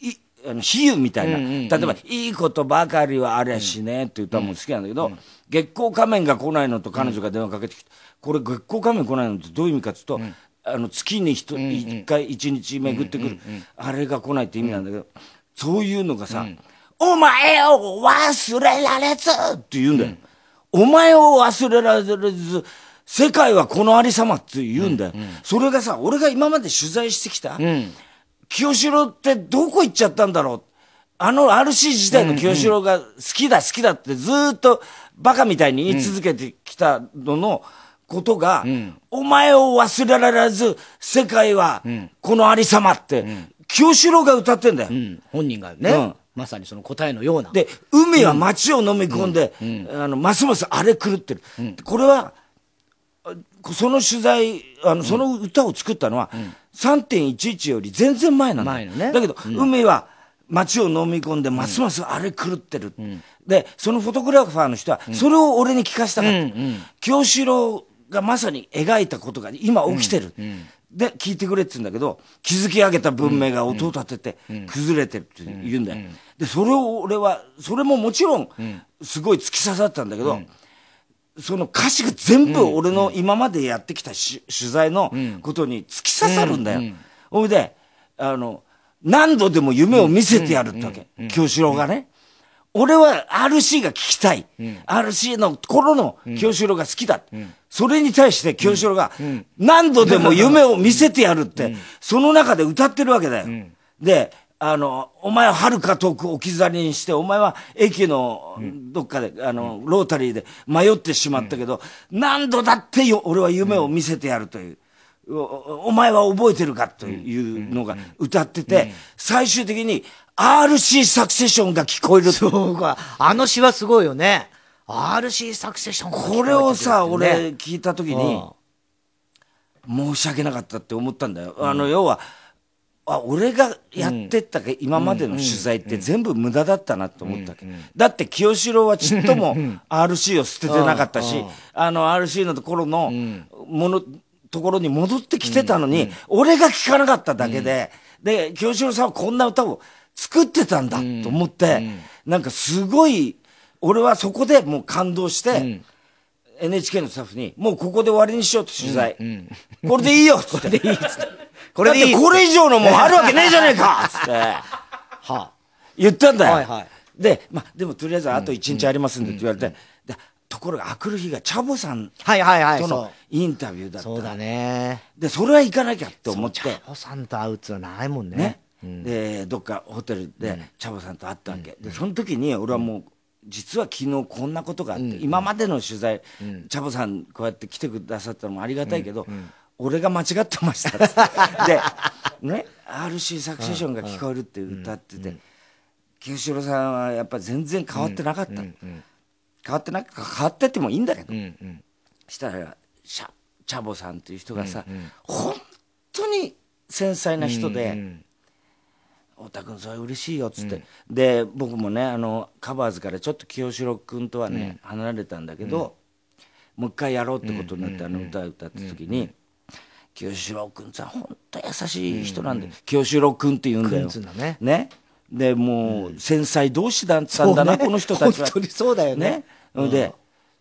い、あの、比喩みたいな。例えば、いいことばかりはありゃしねって歌も好きなんだけど、月光仮面が来ないのと彼女が電話かけてきて、これ月光仮面来ないのってどういう意味かっていうと、あの、月に一一回一日巡ってくる、あれが来ないって意味なんだけど、そういうのがさ、お前を忘れられずって言うんだよ。お前を忘れられず、世界はこのありさまって言うんだよ。それがさ、俺が今まで取材してきた、清志郎ってどこ行っちゃったんだろう。あの RC 時代の清志郎が好きだ好きだってずーっとバカみたいに言い続けてきたののことが、お前を忘れられず、世界はこのありさまって、清志郎が歌ってんだよ。うん。本人がね、うん。まさにその答えのような。で、海は街を飲み込んで、あの、ますます荒れ狂ってる。これは、あその取材、あの、その歌を作ったのは、3.11より全然前なんだよ。前のね。だけど、海は街を飲み込んで、ますます荒れ狂ってる。で、そのフォトグラファーの人は、それを俺に聞かせたかった。京志郎がまさに描いたことが今起きてる。で、聞いてくれって言うんだけど、築き上げた文明が音を立てて、崩れてるって言うんだよ。で、それを俺は、それももちろん、すごい突き刺さったんだけど、その歌詞が全部俺の今までやってきたし取材のことに突き刺さるんだよ。ほいで、あの、何度でも夢を見せてやるってわけ。京志郎がね。俺は RC が聞きたい。RC の頃の京志郎が好きだ。それに対して京志郎が何度でも夢を見せてやるって、その中で歌ってるわけだよ。で、あの、お前は遥か遠く置き去りにして、お前は駅のどっかで、あの、ロータリーで迷ってしまったけど、何度だってよ俺は夢を見せてやるという。おお前は覚えてるかというのが歌ってて、最終的に RC サクセションが聞こえる。そうか。あの詩はすごいよね。RC サクセションこれをさ、って俺ね聞いた時に、申し訳なかったって思ったんだよ。あの、要は、あ、俺がやってったけ、今までの取材って全部無駄だったなと思ったわけ。だって清志郎はちっとも RC を捨ててなかったし、あの RC のところのもの、ところに戻ってきてたのに、俺が聞かなかっただけで、で、清志郎さんはこんな歌を作ってたんだと思って、なんかすごい、俺はそこでもう感動して、NHK のスタッフに、もうここで終わりにしようと取材。これでいいよっつって。これでいいっつって。これでいいこれ以上のもんあるわけねえじゃねえかっつって。は言ったんだよ。はいはいで、まあ、でもとりあえずあと一日ありますんでって言われて、でところが、あくる日がチャボさん。との。インタビューだった。そうだね。で、それは行かなきゃって思って。おさんと会うっつうのはないもんねね。。で、どっかホテルで、チャボさんと会ったわけ。で、その時に、俺はもう、実は昨日こんなことがあって、今までの取材、チャボさんこうやって来てくださったのもありがたいけど、俺が間違ってましたっつって。<laughs> で、ね、RC サクセションが聞こえるって歌ってて、清志郎さんはやっぱ全然変わってなかった。変わってなく、変わってってもいいんだけど。したらチャボさんっていう人がさ、本当に繊細な人で「太田君それ嬉しいよ」っつって、で僕もねあのカバーズからちょっと清志郎君とはね、離れたんだけど、もう一回やろうってことになって、あの歌を歌った時に。清志郎君さ本当優しい人なんで、清志郎君って言うんだよ。ね。ね。でもう繊細同士だったんだな、ね。この人たちは。本当にそうだよね。で、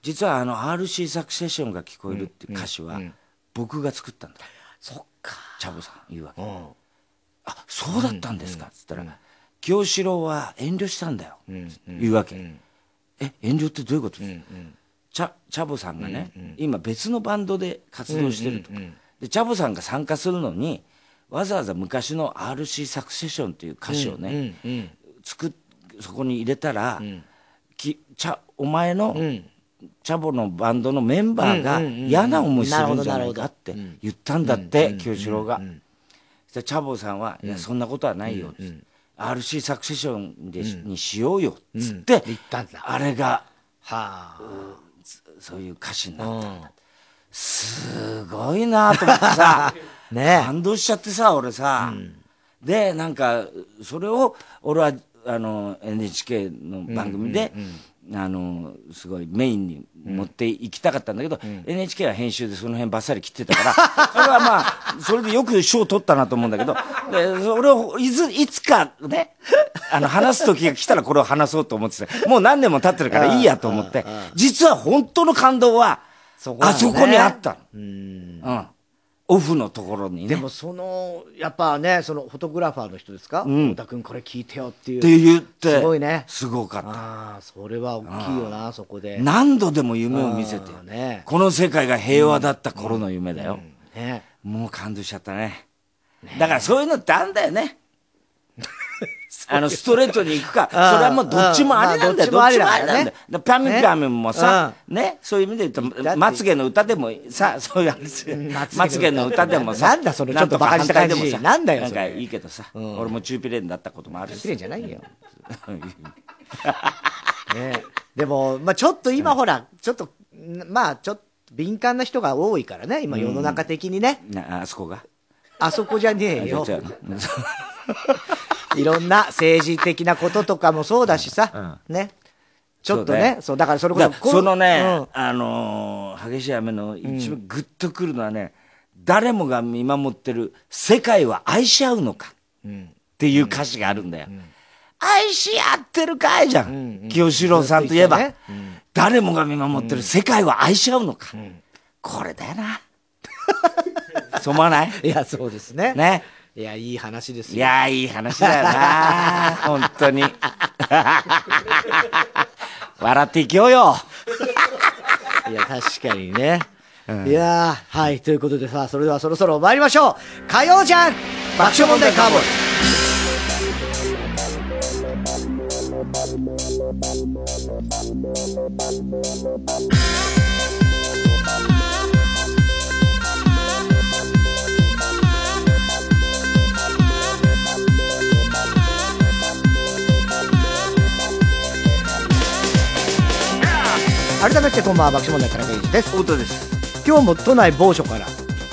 実はあの RC サクセションが聞こえるっていう歌詞は、僕が作ったんだ。そっか。チャボさん言うわけ。あ、そうだったんですか？っつったら、清志郎は遠慮したんだよ。言うわけ。え、遠慮ってどういうこと？ですチャチャボさんがね、今別のバンドで活動してるとか、でチャボさんが参加するのにわざわざ昔の RC サクセションっていう歌詞をね、作っそこに入れたら、きチャお前の、チャボのバンドのメンバーが嫌な思いするんじゃないかって言ったんだって清志郎が。チャボさんは「いやそんなことはないよ」RC サクセションでにしようよ」っつって言ったんだ。あれがはあ。そういう歌詞になったんだ。すごいなと思ってさ <laughs> ね。感動しちゃってさ俺さ、でなんかそれを俺はあの NHK の番組であの、すごいメインに持っていきたかったんだけど、NHK は編集でその辺バッサリ切ってたから、<laughs> それはまあ、それでよく賞取ったなと思うんだけど、で、それをいず、いつかね、あの、話す時が来たらこれを話そうと思ってて、もう何年も経ってるからいいやと思って、実は本当の感動は、そねあそこにあったの。うん。オフのところにね。でもそのやっぱねそのフォトグラファーの人ですか？ん太田君これ聞いてよっていうって言って、すごいねすごかった。ああそれは大きいよなそこで何度でも夢を見せてねこの世界が平和だった頃の夢だよ。ねもう感動しちゃったね。だからそういうのってあんだよね。<laughs> あの、ストレートに行くか、<laughs> それはもうどっちもありなんだよ。まあどっちもありなんだよピャミピャミもさ、ね、そういう意味で言うと、まつげの歌でもさ、そういう話。まつげの歌。まつげの歌でもさ、なんだそのちょっとバカにした感じ。なんとか反対でもさなんだよなんかいいけどさ、俺もチューピレーンだったこともあるし。失礼じゃないよ。<laughs> ね。でもまあちょっと今ほらちょっとまあちょっと敏感な人が多いからね。今世の中的にね。なあそこが？あそこじゃねえよいろんな政治的なこととかもそうだしさ、ね。ちょっとね、そう、だからそれこそそのね、うん。あのー激しい雨の一番グッとくるのはね、誰もが見守ってる世界は愛し合うのかっていう歌詞があるんだよ。愛し合ってるかいじゃん。清志郎さんといえば、誰もが見守ってる世界は愛し合うのか。これだよな。<laughs> そう思わない？いや、そうですね。ね。いや、いい話ですよ。いやー、いい話だよな <laughs> 本当に。<laughs> 笑っていきようよ。いや、確かにね。いやーはい、ということでさ、それではそろそろ参りましょう。火曜じゃん爆笑問題カーボーイ。改めてこんばんは爆笑問題からです。本当です。今日も都内某所から。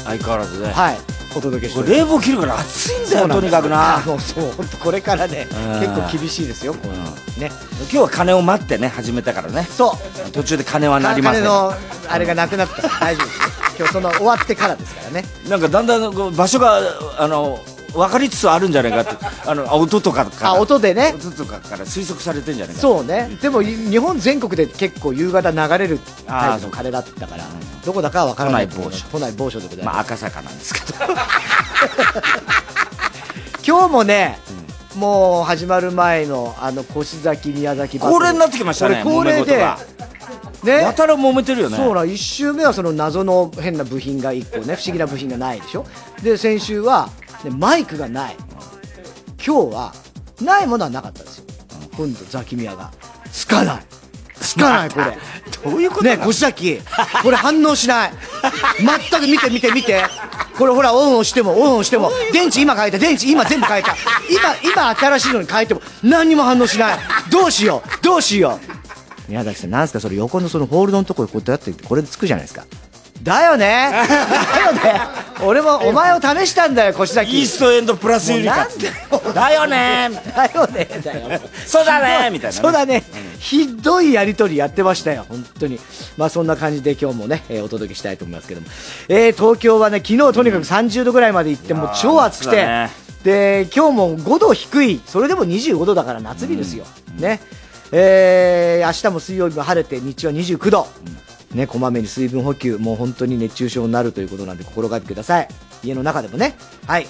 相変わらずね。はい。お届けして冷房切るから暑いんだよ、とにかくあな。のそう。本当これからねうん。結構厳しいですよこういうの。ね。今日は鐘を待ってね、始めたからね。そう。途中で鐘は鳴りません。金のあれがなくなった。大丈夫ですよ。今日その終わってからですからね。なんかだんだん場所が、あの、分かりつつあるんじゃないかって、あの、あ音とかから。あ音でね。音とかから推測されてんじゃないか。そうね。でもい日本全国で結構夕方流れるタイプの鐘だったからどこだかは分からない。都内某所。都内某所でございます。まあ赤坂なんですけど。<laughs> 今日もね、もう始まる前のあの越崎宮崎恒例になってきましたね恒例でね。やたら揉めてるよね。そうな1周目はその謎の変な部品が1個ね不思議な部品がないでしょ。で先週は、ね、マイクがない。今日はないものはなかったんですよ。今度ザキミヤが。つかない。つかないこれ。どういうことね越崎。これ反応しない。全く見て見て見てこれほらオン押してもオン押しても。電池今変えた。電池今全部変えた。今今新しいのに変えても何にも反応しない。どうしよう。どうしよう。宮崎さんなんすか？それ横のそのホールドのところこうやってこれでつくじゃないですかだよね。だよね。俺もお前を試したんだよ越崎イーストエンドプラスユリカ。だよね。だよね。だよそうだね。みたいなね。そうだね、ひどいやり取りやってましたよ、本当に。まあそんな感じで今日もね、えーお届けしたいと思いますけども。えー東京はね、昨日とにかく30度ぐらいまで行って、もう超暑くて、ね。で、今日も5度低い、それでも25度だから夏日ですよ。ね。えー明日も水曜日も晴れて、日中は29度。ね、こまめに水分補給、もう本当に熱中症になるということなんで心がけてください。家の中でもね。はい。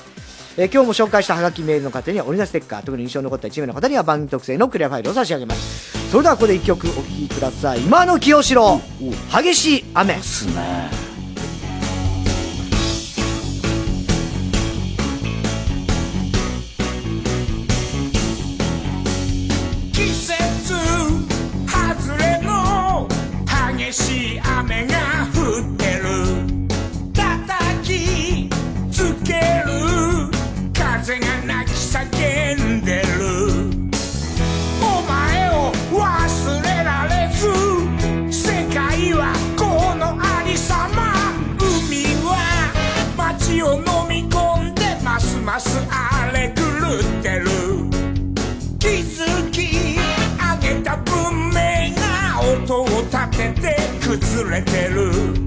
えー今日も紹介したハガキメールの方にはオリジナルステッカー特に印象に残った1名の方には番組特製のクリアファイルを差し上げますそれではここで1曲お聴きください今の清志郎激しい雨れてる。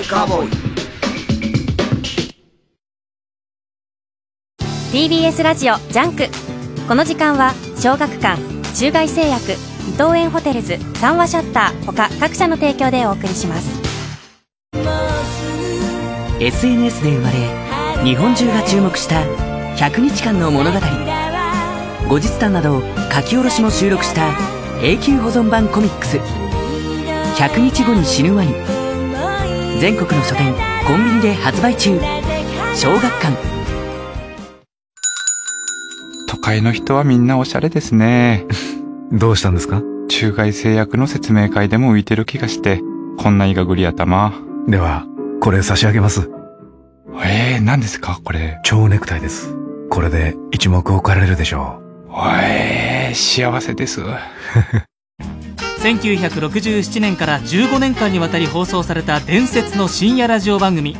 笑問題カーボーイ TBS ラジオジャンク。この時間は小学館中外製薬伊藤園ホテルズ三和シャッター他各社の提供でお送りします。SNS で生まれ日本中が注目した100日間の物語。後日談など書き下ろしも収録した永久保存版コミックス「100日後に死ぬワニ」全国の書店コンビニで発売中小学館都会の人はみんなおしゃれですね。<laughs> どうしたんですか？中外製薬の説明会でも浮いてる気がして、こんなイガグリ頭。では、これ差し上げます。えー、何ですか？これ。蝶ネクタイです。これで一目置かれるでしょえー、幸せです。<laughs> 1967年から15年間にわたり放送された伝説の深夜ラジオ番組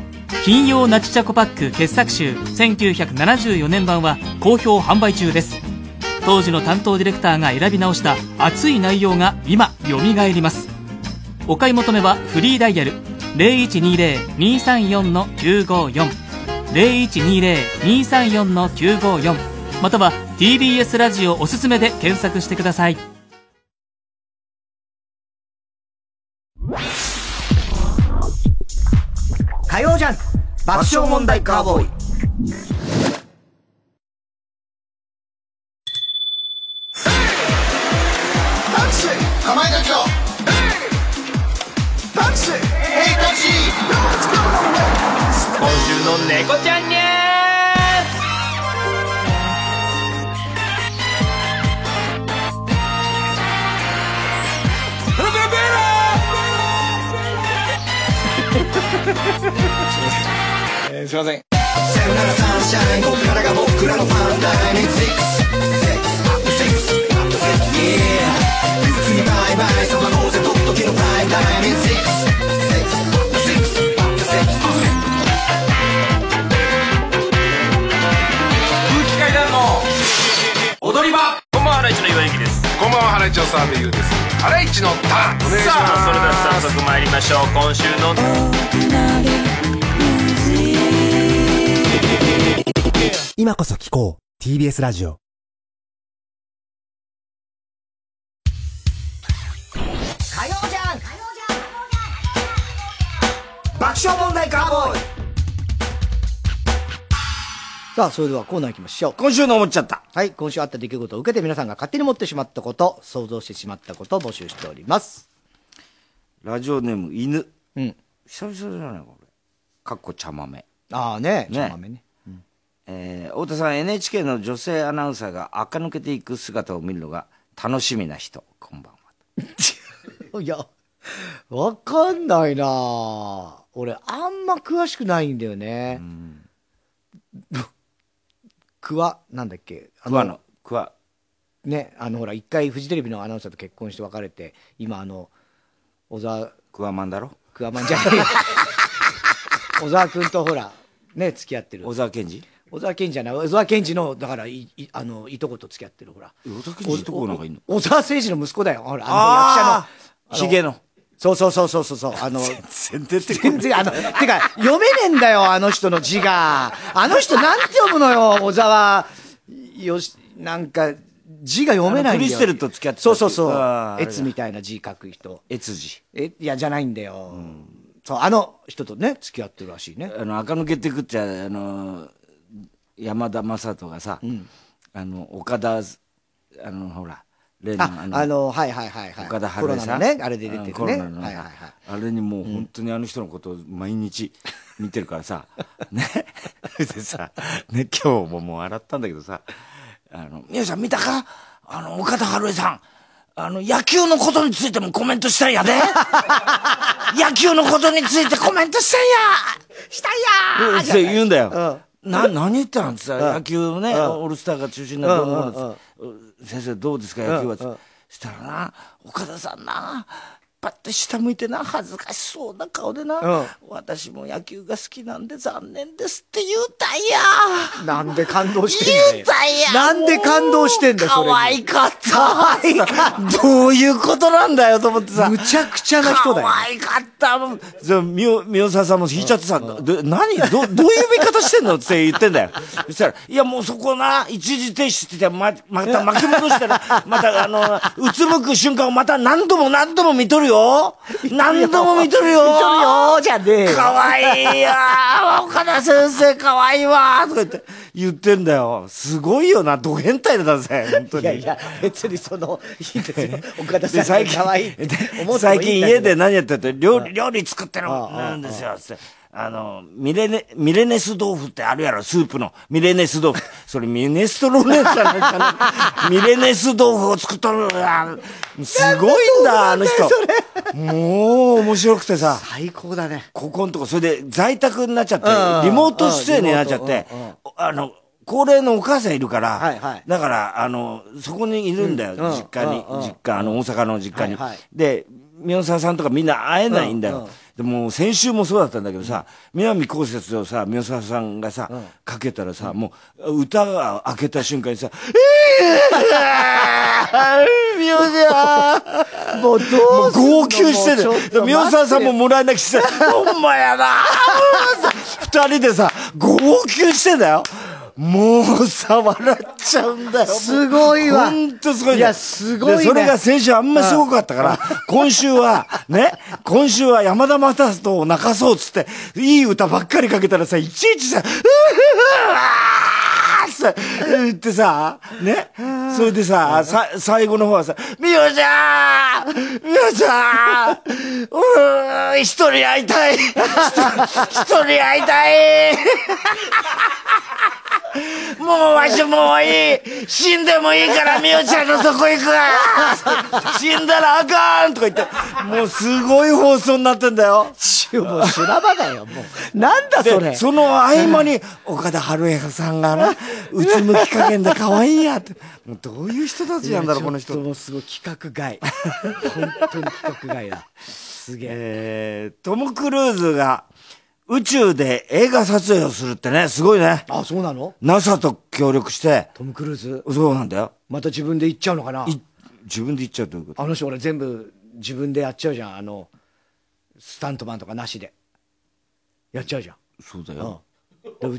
金曜ナチチャコパック傑作集1974年版は好評販売中です。当時の担当ディレクターが選び直した熱い内容が今蘇ります。お買い求めはフリーダイヤル0120-234-954 0120-234-954または TBS ラジオおすすめで検索してください。爆笑問題カーボーイ。ちー今週のちゃんにゃ <laughs> すいません。さよならサンシャインこっからが僕らのファンタイミング6 Yeah 憂鬱にバイバイそばこうぜとっときのプライムタイミング6空気階段の踊り場。こんばんはハライチの岩井ゆきです。こんばんはハライチの澤部優です。ハライチのターンさあそれでは早速参りましょう。今週の今こそ聞こう TBS ラジオ火曜じゃん爆笑問題カーボーイさあ、それではコーナー行きましょう。今週の思っちゃった。はい、今週あった出来事を受けて皆さんが勝手に持ってしまったこと、想像してしまったことを募集しております。ラジオネーム犬。うん。久々じゃないこれ。かっこ茶豆。ああね、ね茶豆ね。えー太田さん NHK の女性アナウンサーが垢抜けていく姿を見るのが楽しみな人。こんばんは。<laughs> いや、わかんないな。あ俺、あんま詳しくないんだよね。クワ、なんだっけ？あ桑の桑ね、あの、ほら、一回フジテレビのアナウンサーと結婚して別れて、今、あの、小沢、クワマンだろ？クワマンじゃない。<laughs> 小沢君とほら、ね、付き合ってる。小沢健二？小沢健二じゃない、小沢健二の、だから、い、いあの、いとこと付き合ってる、ほら。小沢健二いとこなんかいんの？小沢誠二の息子だよ。ほら、ああの役者の。ーヒゲの。そうそうそうそうそうそう。あの、全然全然、あの、てか、読めねえんだよ、あの人の字が。あの人なんて読むのよ、小沢。よし、なんか、字が読めないんだよ。クリステルと付き合ってたそうそうそうあ。ーエツみたいな字書く人。越字え、いや、じゃないんだよ。そう、あの人とね、付き合ってるらしいね。あの垢抜けていくっちゃあの山田雅人がさ、あの岡田あのほら例のあ、あの、はいはいはいはい。岡田春江さんね、あれで出てるね。うんコロナのはいはいはい。あれにもう本当にあの人のことを毎日見てるからさ、<laughs> ね。<laughs> でさ、ね、今日ももう笑ったんだけどさ、あの、皆さん見たか？あの、岡田春江さん。あの、野球のことについてもコメントしたんやで。<laughs> 野球のことについてコメントしたんやしたんやって言うんだよ。な、何言ったんってさ、野球ね、オールスターが中心になるどうのこうの先生どうですか？野球は。つしたらな、岡田さんな、パッと下向いてな、恥ずかしそうな顔でな、うん私も野球が好きなんで残念ですって言うたんや。なんで感動してんだよ。言うたんや。なんで感動してんだよ、それに？可愛かった。可愛かった。どういうことなんだよと思ってさ。むちゃくちゃな人だよ。可愛かった。そう、みお、みおささんも引いちゃってさ、ど何？ど、どういう見方してんのって言ってんだよ。そしたら、いやもうそこな、一時停止してて、ま、また巻き戻したら、またあの、うつむく瞬間をまた何度も何度も見とるよ。何度も見とるよ。見とるよじゃねえよかわいいやー岡田先生かわいいわーとか言って、言ってんだよ。すごいよな、ド変態だぜ、本当に。いやいや、別にその、いいんですよ。<laughs> 岡田さで、ん最近が可愛いって思ってもい。最近家で何やってて、料理、料理作ってるんですよ、つって。あの、ミレネ、ミレネス豆腐ってあるやろ、スープの。ミレネス豆腐。それミネストローネじゃないかな。ミレネス豆腐を作っとる。すごいんだ、あの人。もう面白くてさ。最高だね。ここんとこ、それで在宅になっちゃってうん、リモート出演になっちゃってあの、高齢のお母さんいるから、はいはいだから、あの、そこにいるんだよ、うん実家に、実家、あの、大阪の実家に。はいはいで、宮沢さんとかみんな会えないんだよ。うんうんでも、先週もそうだったんだけどさ、南こうせつをさ、宮沢さんがさ、かけたらさ、もう、歌が開けた瞬間にさ、えー、宮沢もうどうすんのもう号泣してるもうちょっと待って。宮沢さんももらい泣きして、ほんまやな二人でさ、号泣してんだよ。もうさ、笑っちゃうんだよ。すごいわほんとすごいね。いやすごいねでそれが先週あんますごかったから、<laughs> 今週は、ね、今週は山田正人を泣かそうっつって、いい歌ばっかりかけたらさ、いちいちさ、うふふわーっつさ、言ってさ、ね？それでさ、さ、最後の方はさ、みおちゃんみおちゃんうーん、一人会いたい一一人会いたいもうわしもういい死んでもいいから <laughs> みおちゃんのとこ行くわ死んだらあかんとか言って、もうすごい放送になってんだよ。もう修羅場だよ、もう。なんだそれ。でその合間に、岡田春江さんがな、うつむき加減で可愛いやって。もうどういう人たちなんだろう、この人もうすごい企画外。<laughs> 本当に企画外だ。すげえ。えートム・クルーズが宇宙で映画撮影をするってね、すごいね。あ、そうなの？NASA と協力して。トム・クルーズ？そうなんだよ。また自分で行っちゃうのかな？自分で行っちゃうということ？あの人俺全部自分でやっちゃうじゃん。あの、スタントマンとかなしで。やっちゃうじゃん。そうだよ。でう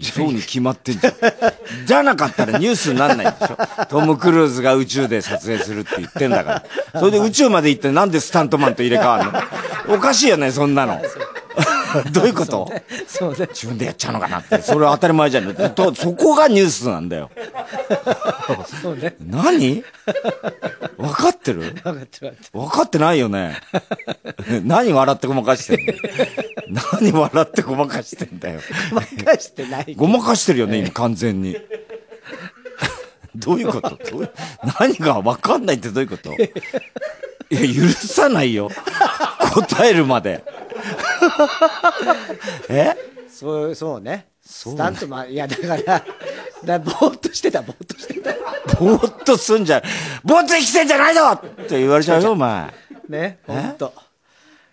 そうに決まってんじゃん。<laughs> じゃなかったらニュースになんないでしょ。トム・クルーズが宇宙で撮影するって言ってんだから。それで宇宙まで行ってなんでスタントマンと入れ替わるの？おかしいよね、そんなの。<laughs> どういうこと？そうね。自分でやっちゃうのかなって。それは当たり前じゃん。とそこがニュースなんだよ。そうね。何？分かってる？分かってる分かってないよね。何笑ってごまかしてんの？何笑ってごまかしてんだよ。ごまかしてない。ごまかしてるよね、今完全に。どういうこと？何が分かんないってどういうこと？いや、許さないよ。答えるまで。え？そう、そうね。スタントマン、いや、だから、だぼーっとしてた、ぼーっとしてた。ぼーっとすんじゃん。ぼーっと生きてんじゃないぞって言われちゃうよ、お前。ね、ほんと。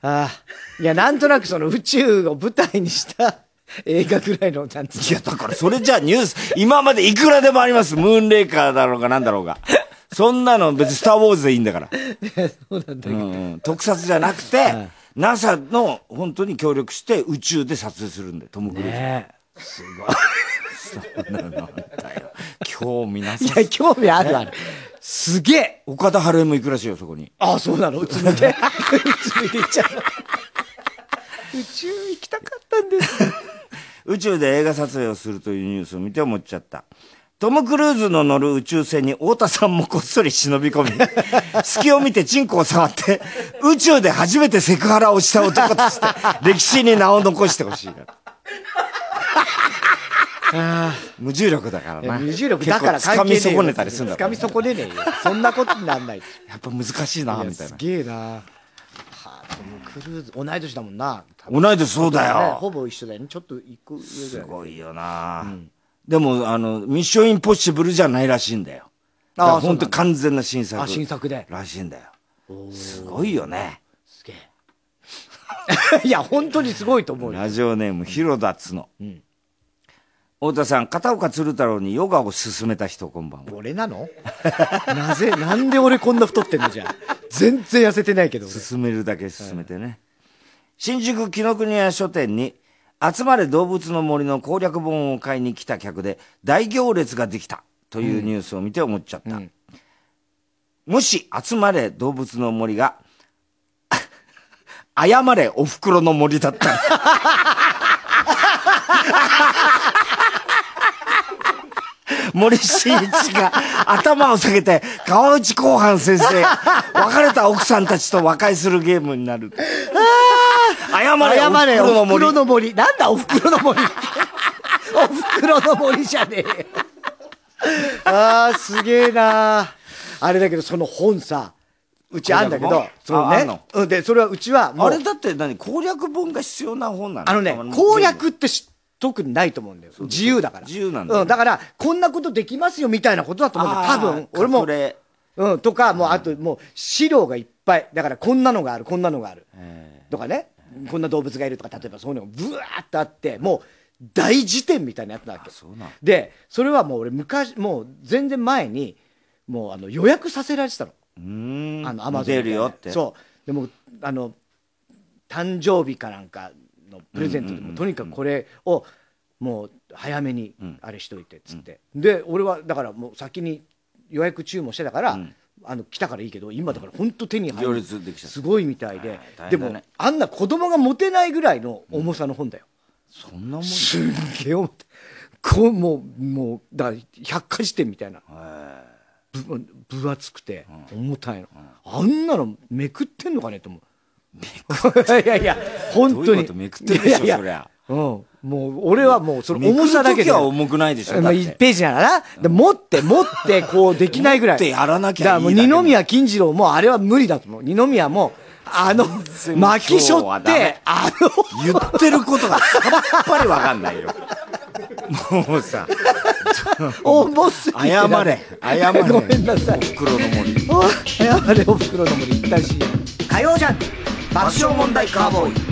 ああ。いや、なんとなくその宇宙を舞台にした <laughs> 映画ぐらいの、なんついや、だからそれじゃあニュース、今までいくらでもあります。ムーンレイカーだろうがなんだろうが。そんなの別にスターウォーズでいいんだから。<laughs> そうなんだけど。うんうん特撮じゃなくて、NASA の本当に協力して宇宙で撮影するんで、トム・クルーズ。ねえ。すごい。<laughs> そうなんだよ。興味なさいや、興味あるある。すげえ岡田春江も行くらしいよ、そこに。ああ、そうなの？うつむいて。うつむいていっちゃうの。宇宙行きたかったんです。<laughs> 宇宙で映画撮影をするというニュースを見て思っちゃった。トム・クルーズの乗る宇宙船に太田さんもこっそり忍び込み、<laughs> 隙を見てチンコを触って、宇宙で初めてセクハラをした男として、歴史に名を残してほしいな。無重力だからな。無重力だから掴み損ねたりするんだ掴み損ねねえよ。そんなことになんない。やっぱ難しいな、みたいなす。げえな。はあ、トム・クルーズ、同い年だもんな。同い年そうだよねほぼ一緒だよね。ちょっと一個上ぐらい。すごいよな、でも、あの、ミッションインポッシブルじゃないらしいんだよ。ああ本当完全な新作。あ新作でらしいんだよ。すごいよね。すげえ。<laughs> いや、本当にすごいと思うよ。ラジオネーム、広田つの。太田さん、片岡鶴太郎にヨガを勧めた人、こんばんは。俺なの？なぜ、<laughs> なんで俺こんな太ってんのじゃ？ん。全然痩せてないけど。進めるだけ進めてね。新宿紀ノ国屋書店に、集まれ動物の森の攻略本を買いに来た客で大行列ができたというニュースを見て思っちゃった。もし集まれ動物の森が、<laughs> 謝れお袋の森だったら。<laughs> 森進一が頭を下げて川内後半先生、別れた奥さんたちと和解するゲームになる。<laughs> 謝れ謝れ、おおふくろの森。なんだ、おふくろの森。<laughs> おふくろの森じゃねえよ。ああ、すげえなあれだけど、その本さ、うちあんだけどそうね。うん、で、それはうちはもう、あれだって何？攻略本が必要な本なの？あのね、攻略ってし特にないと思うんだよ。自由だから。自由なんだようん、だから、こんなことできますよみたいなことだと思うんだよ。多分、俺も。うん、とか、もう、あと、もう、資料がいっぱい。だから、こんなのがある、こんなのがある。とかね、こんな動物がいるとか、例えばそういうのがブワーっとあって、もう、大辞典みたいなやつなわけ。で、それはもう俺、昔、もう、全然前に、もう、あの、予約させられてたの。うんあの、アマゾン出るよって。そう。でも、あの、誕生日かなんかのプレゼントでも、とにかくこれを、もう、早めに、あれしといて、っつって。で、俺は、だからもう先に予約注文してたから、あの、来たからいいけど、今だから本当手に入行る。すごいみたいで。でもあんな子供が持てないぐらいの重さの本だよ。そんなもん？すんげえ重たいごいもう、もう、だから百科事典みたいな。ぶ分厚くて、重たいの。あんなのめくってんのかねと思う。<laughs> いやいや、本当に。めくってるでしょいやいうん。もう、俺はもう、その重さだけで。は重くないでしょまあ、だって1ページならな。で持って、持って、こうできないぐらい。持ってやらなきゃいいだからもう二宮金次郎もあれは無理だと思う。二宮も、あの、巻きしょってあの、言ってることがさっぱりわかんないよ。もうさ、<laughs> 重すぎて謝れ、謝れ。ごめんなさい。お袋の森。お謝れ、お袋の森行ったし。火曜じゃん爆笑問題カーボーイ。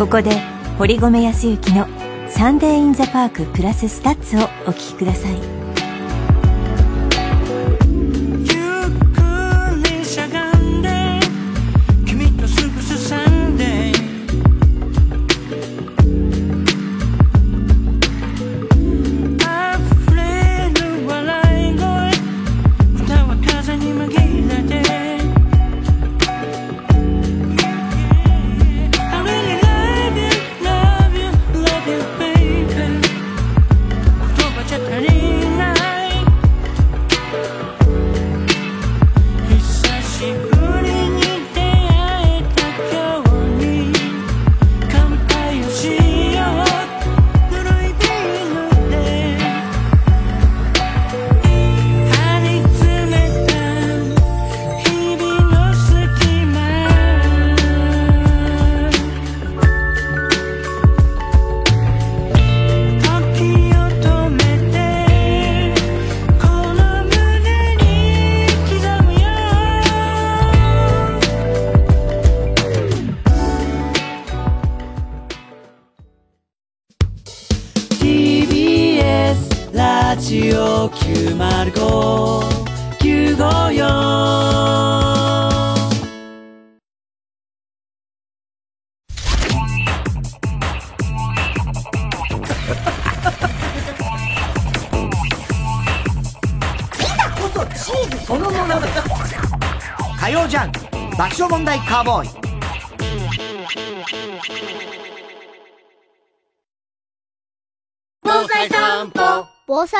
ここで堀込泰行の「Sunday in the park plus STUTS」をお聴きください。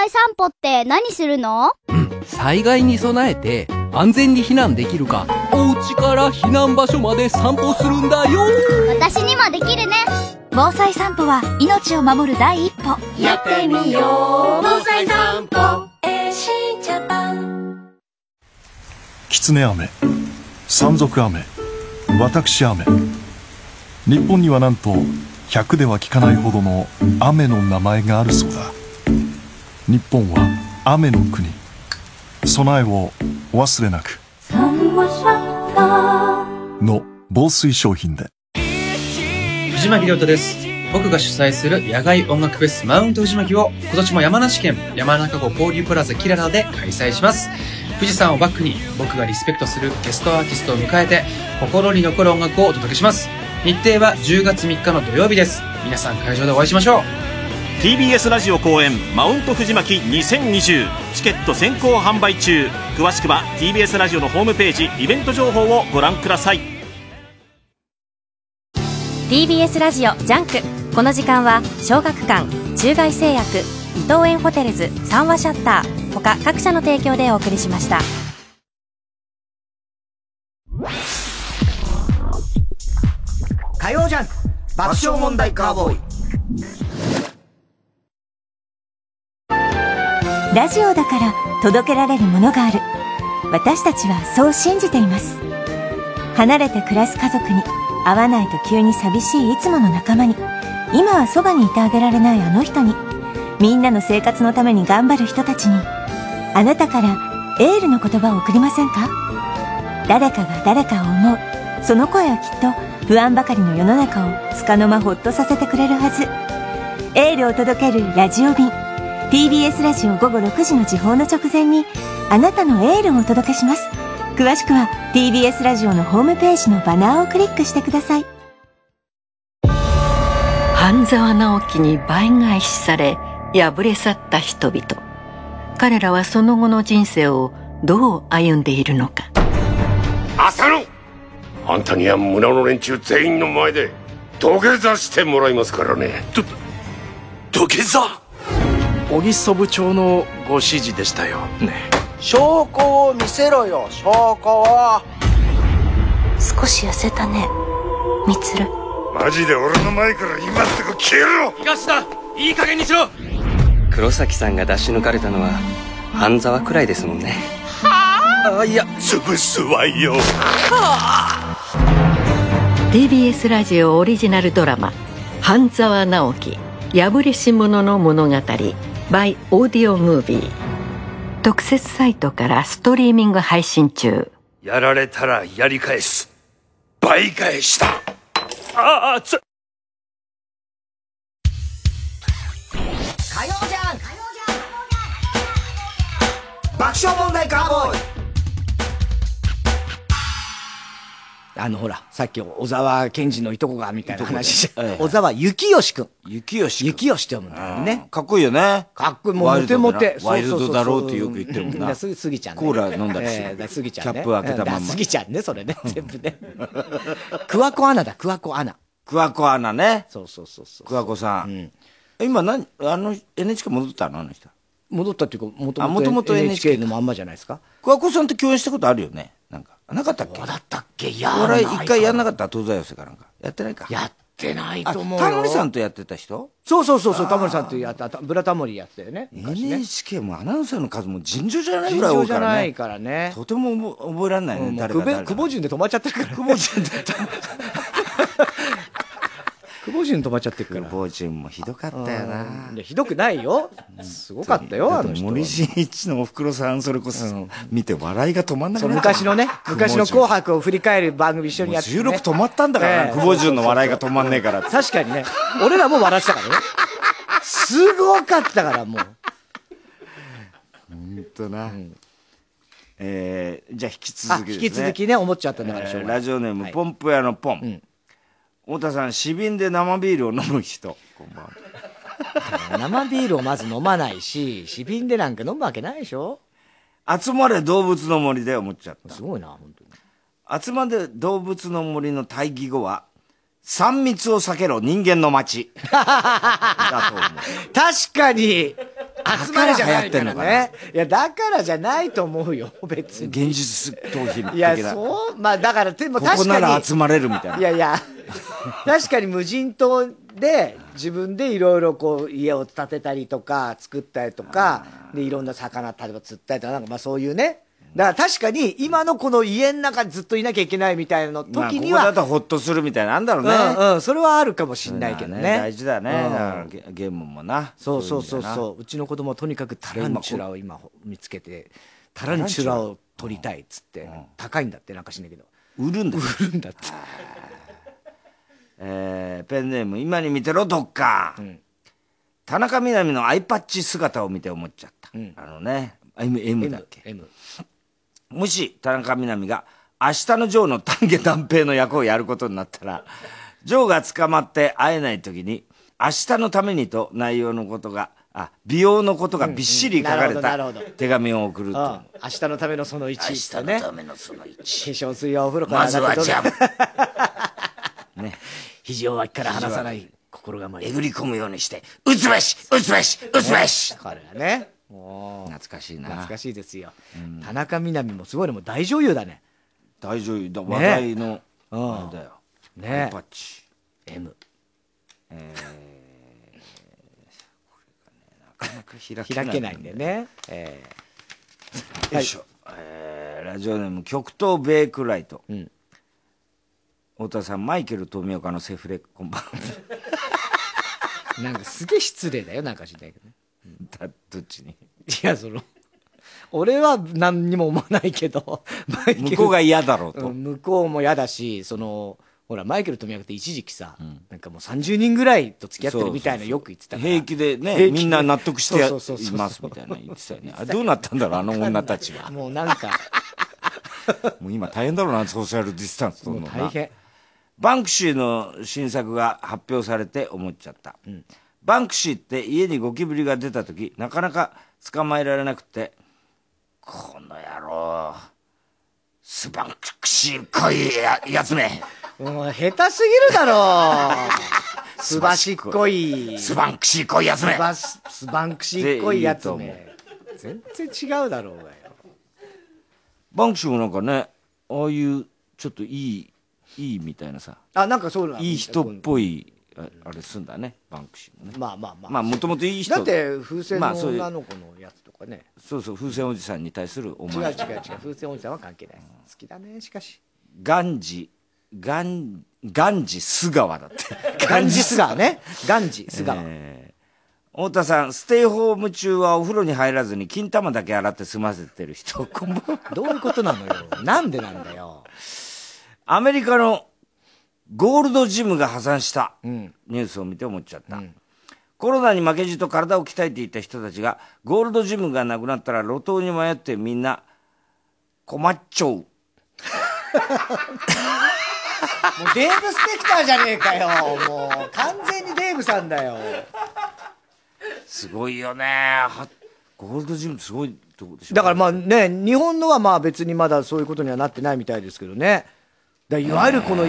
防災散歩って何するの？災害に備えて安全に避難できるかお家から避難場所まで散歩するんだよ。私にもできるね。防災散歩は命を守る第一歩。やってみよう。防災散歩。AC ジャパン。狐雨。山賊雨。私雨。日本にはなんと100では聞かないほどの雨の名前があるそうだ日本は雨の国。備えを忘れなく。の防水商品で。藤巻亮太です。僕が主催する野外音楽フェスマウント藤巻を今年も山梨県山中湖交流プラザキララで開催します。富士山をバックに僕がリスペクトするゲストアーティストを迎えて心に残る音楽をお届けします。日程は10月3日の土曜日です。皆さん会場でお会いしましょう。TBS ラジオ公演マウント藤巻2020チケット先行販売中。詳しくは TBS ラジオのホームページイベント情報をご覧ください。TBS ラジオジャンク。この時間は小学館中外製薬伊藤園ホテルズ三和シャッター。他各社の提供でお送りしました。火曜ジャンク。爆笑問題カーボーイラジオだから届けられるものがある。私たちはそう信じています。離れて暮らす家族に会わないと急に寂しいいつもの仲間に今はそばにいてあげられないあの人にみんなの生活のために頑張る人たちにあなたからエールの言葉を送りませんか？誰かが誰かを思う。その声はきっと不安ばかりの世の中を束の間ほっとさせてくれるはず。エールを届けるラジオ便。TBS ラジオ午後6時の時報の直前にあなたのエールをお届けします。詳しくは TBS ラジオのホームページのバナーをクリックしてください。半沢直樹に倍返しされ敗れ去った人々。彼らはその後の人生をどう歩んでいるのか。浅野あんたには村の連中全員の前で土下座してもらいますからね。土下座？小木曽部長のご指示でしたよ。ね。証拠を見せろよ証拠を少し痩せたね。みつるマジで俺の前から今すぐ消えろ！東田いい加減にしろ。黒崎さんが出し抜かれたのは半沢くらいですもんね。あ？いや潰すわよ。TBS ラジオオリジナルドラマ「半沢直樹破れし者の物語 by オーディオムービー」特設サイトからストリーミング配信中。やられたらやり返す。倍返しだああつ。火曜じゃん。爆笑問題カーボーイあのほらさっき小沢健二のいとこがみたいな話じゃ小沢幸義君。幸義幸義って読むんだよね。かっこいいよね。かっこいい。もうモテモテ。ワイルドだろうってよく言ってるもんな。<laughs> すスギちゃんね。コ <laughs> ーラ飲んだりしてええだスギちゃんね。キャップ開けたまんま。スギちゃんねそれね。<laughs> 全部ね。桑子アナだ桑子アナ。桑子アナね。そうそうそうそう。桑子さん、今何あの NHK 戻ったの？あの人。戻ったっていうかもとあ元々 NHK のまんまじゃないですか？桑子さんと共演したことあるよね？なんかったっけ？だったっけ？いやお笑い一回やんなかった東西寄せかなんか。やってないか？やってないあと思うよ。タモリさんとやってた人？そうそうそうそうタモリさんとやったたブラタモリやってたよね昔ね。NHK もアナウンサーの数も尋常じゃないぐらい多いからね。ないからね。とても覚覚えられないね、誰か誰か久保順で止まっちゃってるから。久保順で久保順止まっちゃってるから。久保順もひどかったよな。ひどくないよ。すごかったよあの人。は森進一のおふくろさんそれこそ見て笑いが止まんなくな昔のね昔の「紅白」を振り返る番組一緒にやって、ね、もう16止まったんだから久保順の笑いが止まんねえから確かにね。俺らも笑ってたからね。すごかったからもう。本当な、えーじゃあ引き続きですね。あ引き続きね思っちゃったんだからえーラジオネーム、はいポンプ屋のポン、太田さん死瓶で生ビールを飲む人。こんばんは。生ビールをまず飲まないし死瓶でなんか飲むわけないでしょ。集まれ動物の森で思っちゃった。すごいな本当に。集まれ動物の森の対義語は3密を避けろ人間の街。<laughs> だと思う。確かに集まれじゃないからね。いやだからじゃないと思うよ別に。現実逃避いやそうまあだからでもこ確かに。こなら集まれるみたいな。いやいや。<laughs> 確かに無人島で自分でいろいろこう家を建てたりとか作ったりとかでいろんな魚例えば釣ったりとかなんかまあそういうねだから確かに今のこの家の中にずっといなきゃいけないみたいなのまあ、こ時には、こだとホッとするみたいなんだろうね、うんうんそれはあるかもしんないけど。ね大事だね、うん。だからゲゲームもな。そうそうそうそう。うちの子供はとにかくタランチュラを今見つけてタランチュラを取りたいっつって高いんだってなんかしんないけど。売るんだ。売るんだって。えーペンネーム今に見てろどっか、田中みな実のアイパッチ姿を見て思っちゃった、あのね。M, M だっけ？M もし田中みな実が明日のジョーの丹下断平の役をやることになったらジョーが捕まって会えない時に明日のためにと内容のことがあ美容のことがびっしり書かれた手紙を送ると。思ううん。明日のためのその1明日のためのその1化粧水やお風呂からまずはジャム <laughs> ね。肘を脇から離さない心構え。えぐり込むようにして打つべし打つべし打つべし。これがね懐かしいな。懐かしいですよ、田中みな実もすごいね。もう大女優だね。大女優。だね。話題のうん。あれだよ。ね。アイパッチ。M えー、これがねなかなか開けない開けないんでね、えー。よいしょ、えーラジオネーム極東ベイクライト、太田さんマイケル富岡のセフレこんばんはなんかすげえ失礼だよなんかしないけどねだどっちに？いやその俺は何にも思わないけど <laughs> マイケル向こうが嫌だろうと。ん向こうも嫌だしそのほらマイケル富岡って一時期さ、なんかもう30人ぐらいと付き合ってるみたいなよく言ってたから。平気でね平気みんな納得してやそうそうそうそう。いますみたいな言ってたよね。あれどうなったんだろうあの女たちは。もうなんか。<laughs> もう今大変だろうなソーシャルディスタンスとるのな大変。バンクシーの新作が発表されて思っちゃった、バンクシーって家にゴキブリが出た時なかなか捕まえられなくてこの野郎すばんくしっこいややつめ。もう下手すぎるだろう。すばしっこい。すばんくしっこいやつめすばし、すばんくしっこいやつめ。全然違うだろうがよ。バンクシーもなんかね、ああいう、ちょっといい、いいみたいなさ。あ、なんかそうなのいい人っぽい、ああれすんだね、バンクシーもね。まあまあまあ。まあ、もともといい人。だって、風船の女の子のやつとかね。そうそう、風船おじさんに対する思い。違う違う違う。風船おじさんは関係ない。好きだね、しかし。ガンジ、ガン、ガンジ須川だって。<laughs> ガンジ須川ね。ガンジ須川。えー太田さん、ステイホーム中はお風呂に入らずに金玉だけ洗って済ませてる人、こんばんはどういうことなのよ。なんでなんだよ。アメリカのゴールドジムが破産したニュースを見て思っちゃった。コロナに負けじと体を鍛えていた人たちが、ゴールドジムがなくなったら路頭に迷ってみんな困っちゃう。<laughs> もうデーブ・スペクターじゃねえかよ。もう、完全にデーブさんだよ。すごいよね。はゴールドジムすごいとこでしょ。だからまあね、日本のはまあ別にまだそういうことにはなってないみたいですけどね。だいわゆるこの、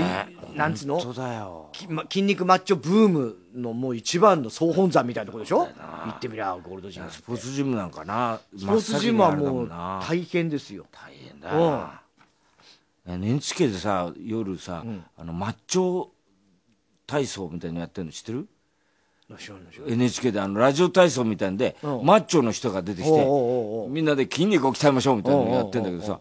なんつうの？本当だよ。きま筋肉マッチョブームのもう一番の総本山みたいなところでしょ？言ってみりゃ、ゴールドジム。スポーツジムなんかな。スポーツジムはもう大変ですよ。大変だよ。NHK でさ、夜さ、あの、マッチョ体操みたいなのやってるの知ってる？NHK であのラジオ体操みたいんで、うん。マッチョの人が出てきてみんなで筋肉を鍛えましょうみたいなのやってんだけどさい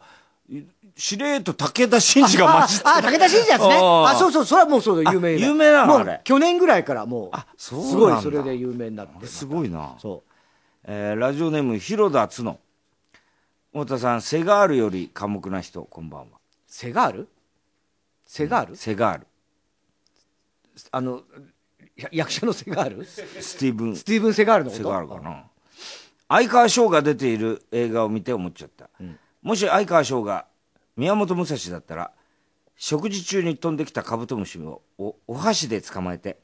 司令と武田真治が混じってあ、あ武田真治やつね。あ、そううそう、それはもうそうだ、有名有名なのもうあれ。去年ぐらいからもう、そうすごいそれで有名になって。すごいな。そう。えーラジオネーム広田つの。太田さんセガールより寡黙な人。こんばんは。セガールセガール、セガールあの、や役者のセガールスティーブン。スティーブン・セガールのこと？セガールかな。相川翔が出ている映画を見て思っちゃった、もし相川翔が宮本武蔵だったら食事中に飛んできたカブトムシをおお箸で捕まえて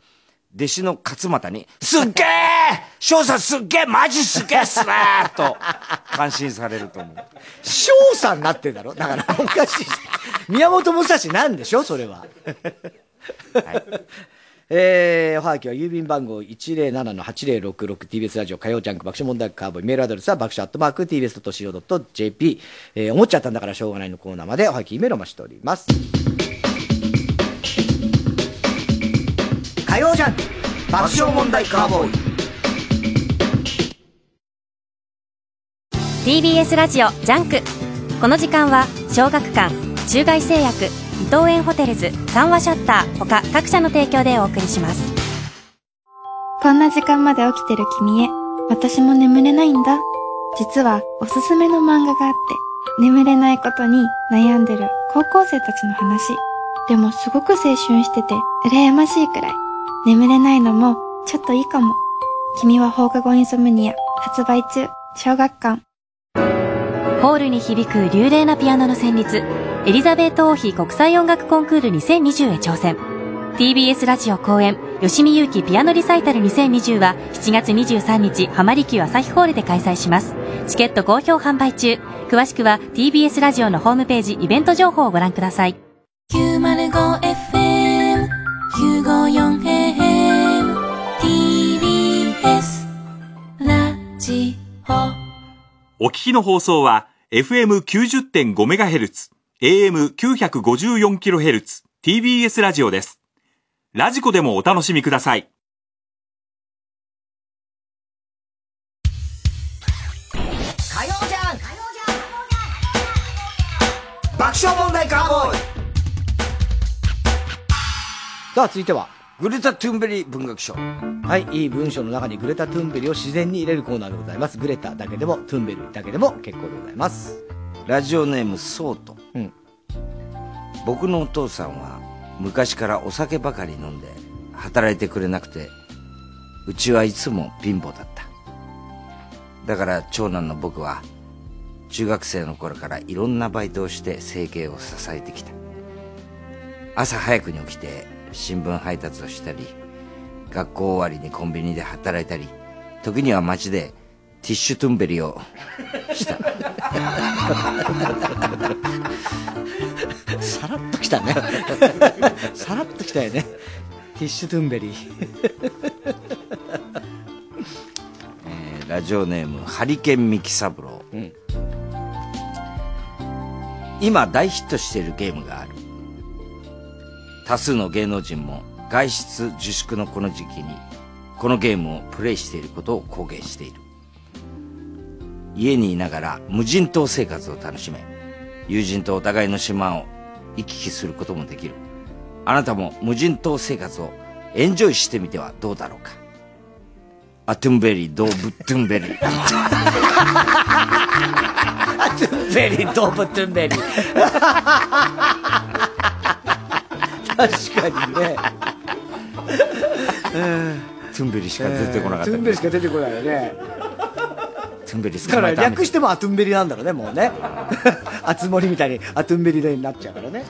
弟子の勝俣に「すっげえ翔さんすっげえマジすっげえっすね! <laughs>」と感心されると思う翔さんになってんだろ？だからおかしい。宮本武蔵なんでしょ？それは。<laughs> えー、おはがきは郵便番号 107-8066TBS ラジオ火曜ジャンク爆笑問題カーボーイメールアドレスは爆笑アットマーク TBS.CO.JP、えー、思っちゃったんだからしょうがないのコーナーまでおはがきメールを待ちしております。火曜ジャンク爆笑問題カーボーイ。TBS ラジオジャンク。この時間は小学館。中外製薬伊藤園ホテルズ三和シャッター他各社の提供でお送りします。こんな時間まで起きてる君へ私も眠れないんだ。実はおすすめの漫画があって眠れないことに悩んでる高校生たちの話。でもすごく青春してて羨ましいくらい。眠れないのもちょっといいかも。君は放課後インソムニア発売中。小学館。ホールに響く流麗なピアノの旋律エリザベート王妃国際音楽コンクール2020へ挑戦 TBS ラジオ公演吉見祐希ピアノリサイタル2020は7月23日浜離宮朝日ホールで開催します。チケット好評販売中。詳しくは TBS ラジオのホームページイベント情報をご覧ください。905FM954AM TBS ラジオ。お聞きの放送は FM90.5MHz、AM954kHz、TBS ラジオです。ラジコでもお楽しみください。火曜ジャンク爆笑問題カーボーイ。さあ続いてはグレタ・トゥンベリ文学賞。はいいい文章の中にグレタ・トゥンベリを自然に入れるコーナーでございます。グレタだけでもトゥンベリだけでも結構でございます。ラジオネームソート、うん僕のお父さんは昔からお酒ばかり飲んで働いてくれなくてうちはいつも貧乏だった。だから長男の僕は中学生の頃からいろんなバイトをして生計を支えてきた。朝早くに起きて新聞配達をしたり学校終わりにコンビニで働いたり時には街でティッシュトゥンベリをした。さらっときたね。さらっときたよね。ティッシュトゥンベリー。えーラジオネームハリケーンミキ三郎、今大ヒットしているゲームがある多数の芸能人も外出自粛のこの時期にこのゲームをプレイしていることを公言している家にいながら無人島生活を楽しめ友人とお互いの島を行き来することもできるあなたも無人島生活をエンジョイしてみてはどうだろうかアトゥンベリー、ドーブトゥンベリー。アトゥンベリー、ドーブトゥンベリー。確かにね。トゥンベリしか出てこなかった。トゥンベリしか出てこないよね。トゥンベリだから捕まえた略してもアトゥンベリなんだろうね、もうね。あつ森みたいにアトゥンベリになっちゃうからね。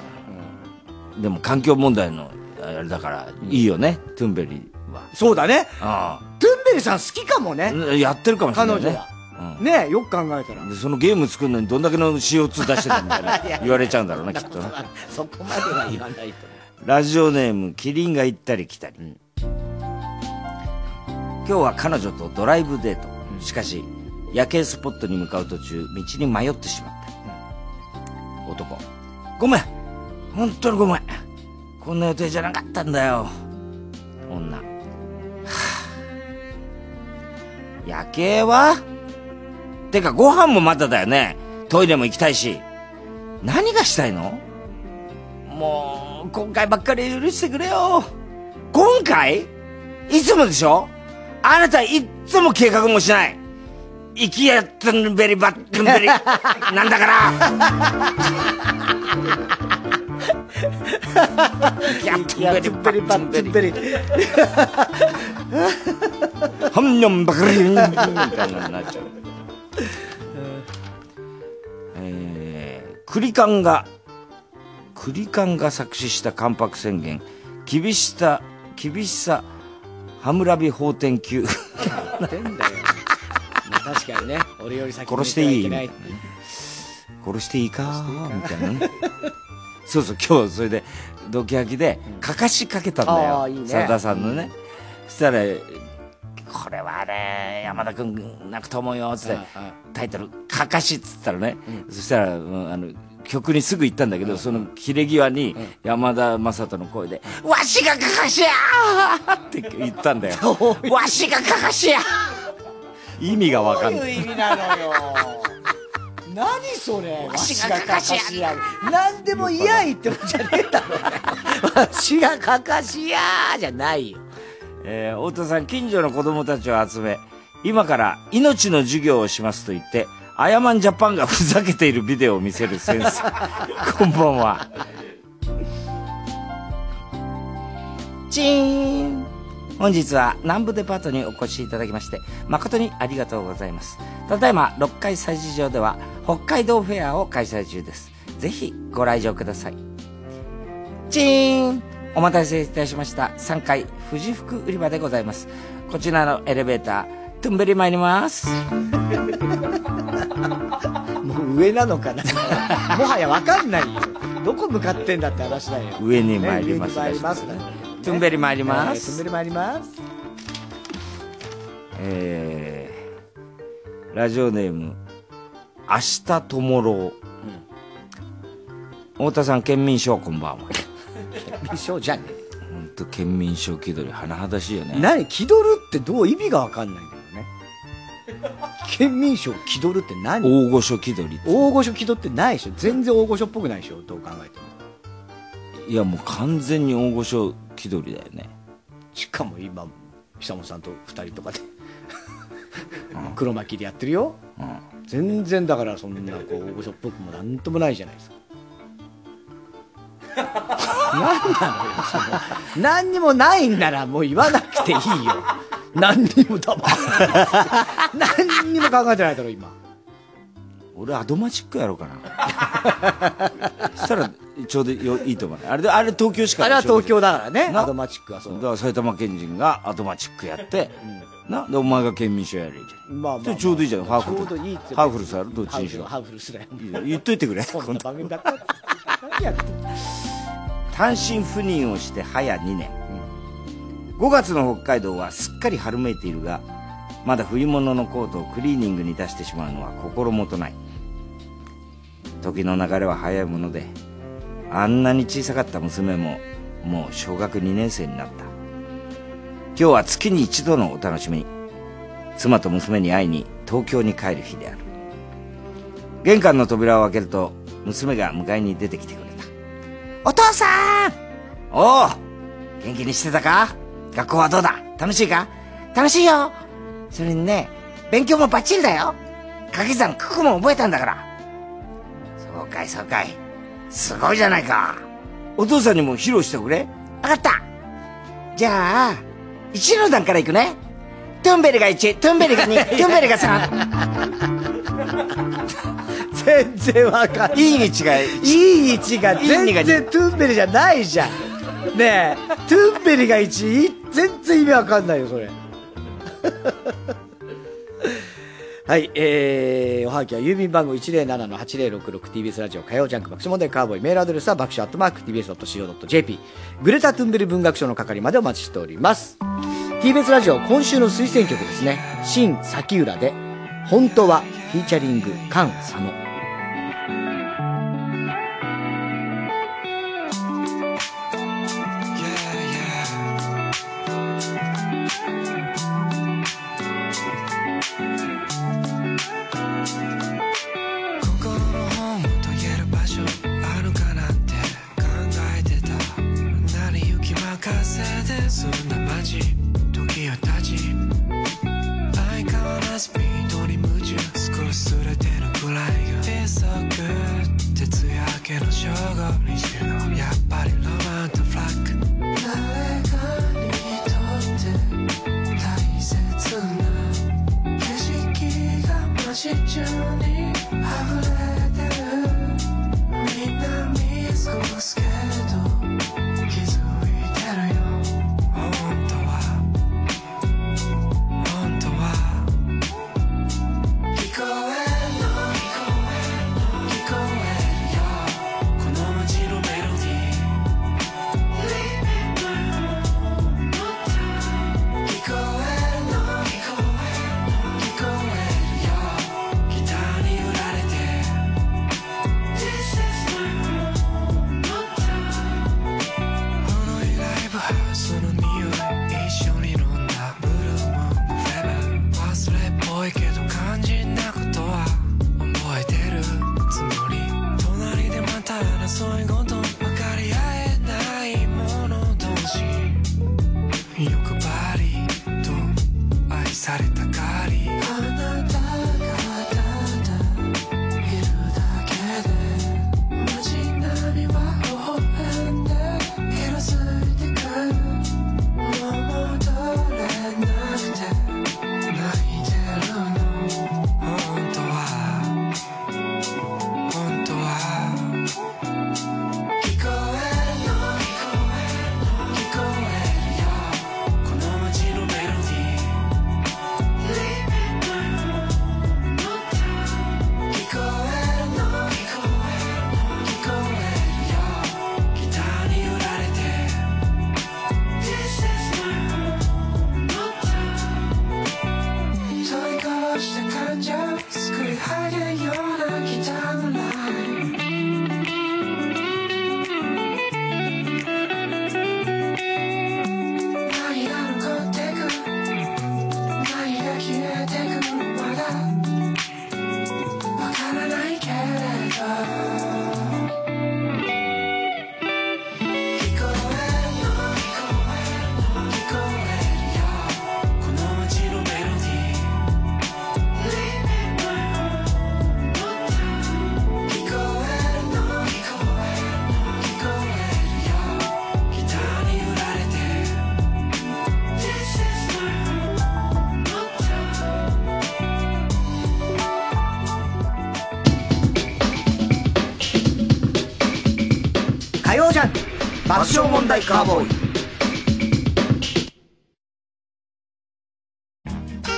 でも環境問題のあれだからいいよね、トゥンベリは。そうだね。あトゥンベリさん好きかもね。あ。やってるかもしれないね。彼女は。ねよく考えたら。でそのゲーム作るのにどんだけの CO2 出してたみたいな <laughs> 言われちゃうんだろうな、きっとな。そこまでは言わないと。ラジオネーム、キリンが行ったり来たり。今日は彼女とドライブデート。しかし、夜景スポットに向かう途中、道に迷ってしまった。男。ごめん本当にごめんこんな予定じゃなかったんだよ。女。はぁ夜景は？てかご飯もまだだよね。トイレも行きたいし。何がしたいの？もう、今回ばっかり許してくれよ。今回？いつもでしょ？あなたいつも計画もしない。行きやったんべりばったんべり。<laughs> なんだから。やったんべりばったんべり。はんにょんばかりみたいなのになっちゃう。えー、クリカンが、クリカンが作詞した関白宣言、厳しさ、厳しさ、ハムラビ法典級。言ってんだよ。まあ確かにね、俺より先に殺していい行ってはいけ殺していいかみたいなね。<laughs> そうそう、今日それで、ドキハキで、かかしかけたんだあよ。ーいいね。さださんのね。そしたら、これはね、山田君泣くと思うよ、つって、タイトル、かかしっつったらね、そしたら、うんあの、曲にすぐ行ったんだけど、その切れ際に、山田正人の声で、わしがかかしやーって言ったんだよ。わしがかかしや意味がわかんどうない。いう意味なのよ。<laughs> 何それわしがかかしや何でも嫌いってもんじゃねえだろ。わしがかかしやーじゃないよ。えー、太田さん、近所の子供たちを集め、今から命の授業をしますと言って、アヤマンジャパンがふざけているビデオを見せる先生。<laughs> こんばんは。チーン本日は南部デパートにお越しいただきまして、誠にありがとうございます。ただいま、6階催事場では、北海道フェアを開催中です。ぜひ、ご来場ください。チーンお待たせいたしました。3階、富士福売り場でございます。こちらのエレベーター、トゥンベリ参ります。<laughs> もう上なのかな？もはやわかんないよ。どこ向かってんだって話だよ。上に参りますね上に参りますね。トゥンベリ参りまえートゥンすベ。リ参ります。えー、ラジオネーム、明日ともろう。太田さん、県民賞こんばんは。県民賞じゃねほんと、県民賞気取り、甚だしいよね。何気取るってどう意味がわかんないんだよね。県民賞気取るって何？大御所気取り。大御所気取ってないでしょ全然大御所っぽくないでしょどう考えても。いや、もう完全に大御所気取りだよね。しかも今、久本さんと二人とかで、黒巻きでやってるよ。全然だからそんなこう大御所っぽくもなんともないじゃないですか。<laughs> 何なのよ、その。何にもないんならもう言わなくていいよ。何にも黙って。何にも考えてないだろ、今。俺、アドマチックやろうかな。そしたら、ちょうどよいいと思う。ね。あれで、あれ東京しかあれは東京だからね。な。アドマチックはそう。だから埼玉県人がアドマチックやって、な。でお前が県民賞やれじゃん。まあまあまあ。でちょうどいいじゃん。ハーフル。ハーフルスあるどっちにしろ。ハーフルスだよ。言っといてくれ。そんな番組だったら何やって。んの単身赴任をして早2年、5月の北海道はすっかり春めいているがまだ冬物のコートをクリーニングに出してしまうのは心もとない。時の流れは早いものであんなに小さかった娘ももう小学2年生になった。今日は月に一度のお楽しみ。妻と娘に会いに東京に帰る日である。玄関の扉を開けると娘が迎えに出てきてくれた。お父さん!おお元気にしてたか?学校はどうだ?楽しいか?楽しいよ!それにね勉強もバッチリだよ!掛け算九九も覚えたんだから!そうかいそうかい。すごいじゃないか。お父さんにも披露してくれ。分かった。じゃあ1の段からいくね。トゥンベリが1トゥンベリが2 <laughs> トゥンベリが3全然わかんない。いい位置が、いい。位置が全然トゥンベリじゃないじゃん。ねえ、トゥンベリが1位全然意味わかんないよ、それ。はい、えー、おはぎは郵便番号 107-8066TBS ラジオ火曜ジャンク爆笑問題カーボーイメールアドレスは爆笑アットマーク TBS.CO.JP グレタ・トゥンベル文学賞の係までお待ちしております。TBS ラジオ今週の推薦曲ですね。新崎浦で本当はフィーチャリング菅佐野爆笑問題カーボーイ。